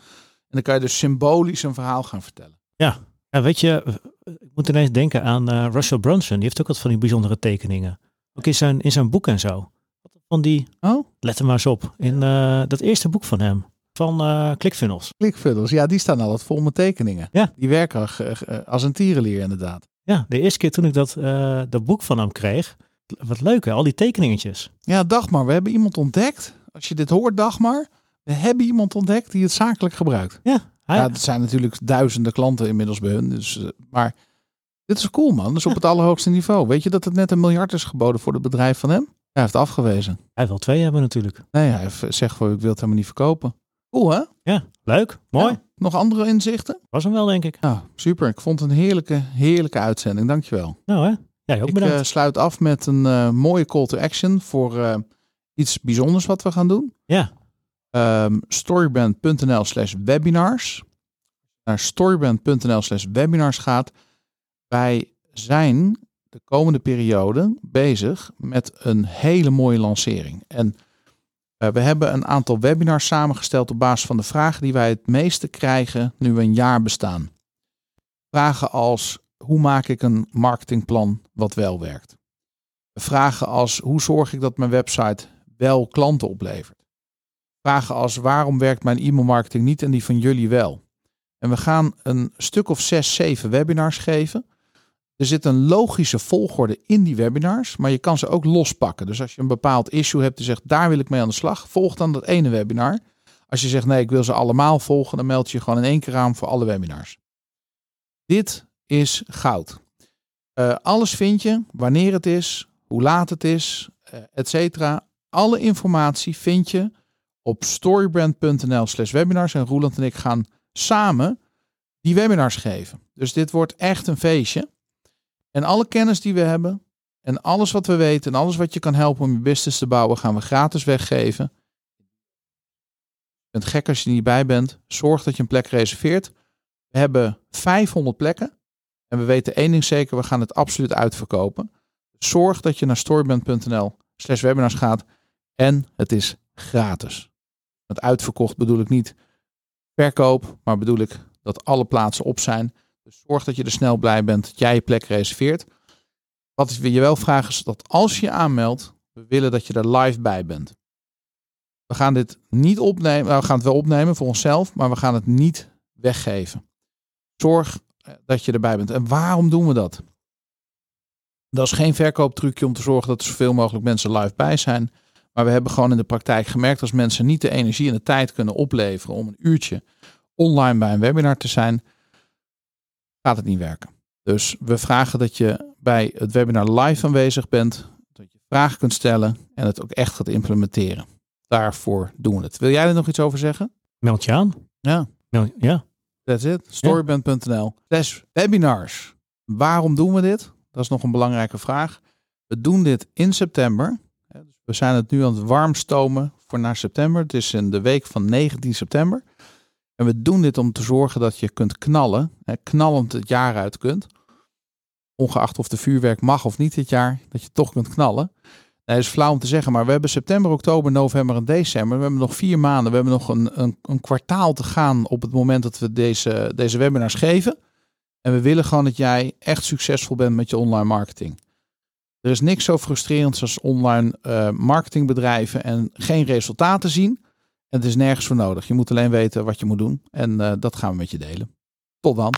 En dan kan je dus symbolisch een verhaal gaan vertellen. Ja, weet je, ik moet ineens denken aan eh, Russell Brunson. Die heeft ook wat van die bijzondere tekeningen. Ook in zijn, in zijn boek en zo. Van die, Oh, let er maar eens op, in eh, dat eerste boek van hem. Van eh ClickFunnels. klikfunnels. Ja, die staan altijd vol met tekeningen. Ja. Die werken als een tierenlier inderdaad. Ja, de eerste keer toen ik dat, dat boek van hem kreeg. Wat leuk hè, al die tekeningetjes. Ja, Dagmar, we hebben iemand ontdekt. Als je dit hoort, Dagmar, we hebben iemand ontdekt die het zakelijk gebruikt. Ja, hij, Ja, het zijn natuurlijk duizenden klanten inmiddels bij hun. Dus, eh, maar dit is cool, man. Dus op het allerhoogste niveau. Weet je dat het net een miljard is geboden voor het bedrijf van hem? Hij heeft afgewezen. hij wil twee hebben natuurlijk. Nee, hij zegt voor ik wil het helemaal niet verkopen. Cool, hè? Ja, leuk, mooi. Ja, nog andere inzichten? Was hem wel denk ik. Nou, super. Ik vond het een heerlijke, heerlijke uitzending. Dankjewel. Nou hè, jij ook Ik bedankt. eh, sluit af met een eh, mooie call to action voor iets bijzonders wat we gaan doen. ja, Ehm storybrand.nl slash webinars. Naar storybrand.nl slash webinars gaat. Wij zijn de komende periode bezig met een hele mooie lancering. En eh, we hebben een aantal webinars samengesteld op basis van de vragen die wij het meeste krijgen nu we een jaar bestaan. Vragen als hoe maak ik een marketingplan wat wel werkt? Vragen als hoe zorg ik dat mijn website wel klanten oplevert? Vragen als waarom werkt mijn e-mailmarketing niet en die van jullie wel? En we gaan een stuk of zes, zeven webinars geven. Er zit een logische volgorde in die webinars, maar je kan ze ook lospakken. Dus als je een bepaald issue hebt en zegt daar wil ik mee aan de slag, volg dan dat ene webinar. Als je zegt nee, ik wil ze allemaal volgen, dan meld je gewoon in één keer aan voor alle webinars. Dit is goud. Uh, alles vind je, wanneer het is, hoe laat het is, uh, et cetera. Alle informatie vind je op storybrand.nl slash webinars. En Roeland en ik gaan samen die webinars geven. Dus dit wordt echt een feestje. En alle kennis die we hebben en alles wat we weten en alles wat je kan helpen om je business te bouwen, gaan we gratis weggeven. Je bent gek als je er niet bij bent. Zorg dat je een plek reserveert. We hebben 500 plekken. En we weten één ding zeker, we gaan het absoluut uitverkopen. Zorg dat je naar storyband.nl slash webinars gaat. En het is gratis. Met uitverkocht bedoel ik niet verkoop, maar bedoel ik dat alle plaatsen op zijn. Dus zorg dat je er snel blij bent dat jij je plek reserveert. Wat we je wel vragen is dat als je aanmeldt, we willen dat je er live bij bent. We gaan dit niet opnemen, we gaan het wel opnemen voor onszelf, maar we gaan het niet weggeven. Zorg eh, dat je erbij bent. En waarom doen we dat? Dat is geen verkooptrucje om te zorgen dat er zoveel mogelijk mensen live bij zijn. Maar we hebben gewoon in de praktijk gemerkt als mensen niet de energie en de tijd kunnen opleveren om een uurtje online bij een webinar te zijn, gaat het niet werken. Dus we vragen dat je bij het webinar live aanwezig bent, dat je vragen kunt stellen en het ook echt gaat implementeren. Daarvoor doen we het. Wil jij er nog iets over zeggen? Meld je aan. Ja. Meld, ja. That's it. Storyband.nl. Slash webinars. Waarom doen we dit? Dat is nog een belangrijke vraag. We doen dit in september. We zijn het nu aan het warmstomen voor naar september. Het is in de week van 19 september. En we doen dit om te zorgen dat je kunt knallen. knallend het jaar uit kunt. Ongeacht of de vuurwerk mag of niet dit jaar. Dat je toch kunt knallen. Nee, dat is flauw om te zeggen, maar we hebben september, oktober, november en december. We hebben nog vier maanden. We hebben nog een, een, een kwartaal te gaan op het moment dat we deze, deze webinars geven. En we willen gewoon dat jij echt succesvol bent met je online marketing. Er is niks zo frustrerends als online uh, marketingbedrijven en geen resultaten zien. En het is nergens voor nodig. Je moet alleen weten wat je moet doen. En uh, dat gaan we met je delen. Tot dan.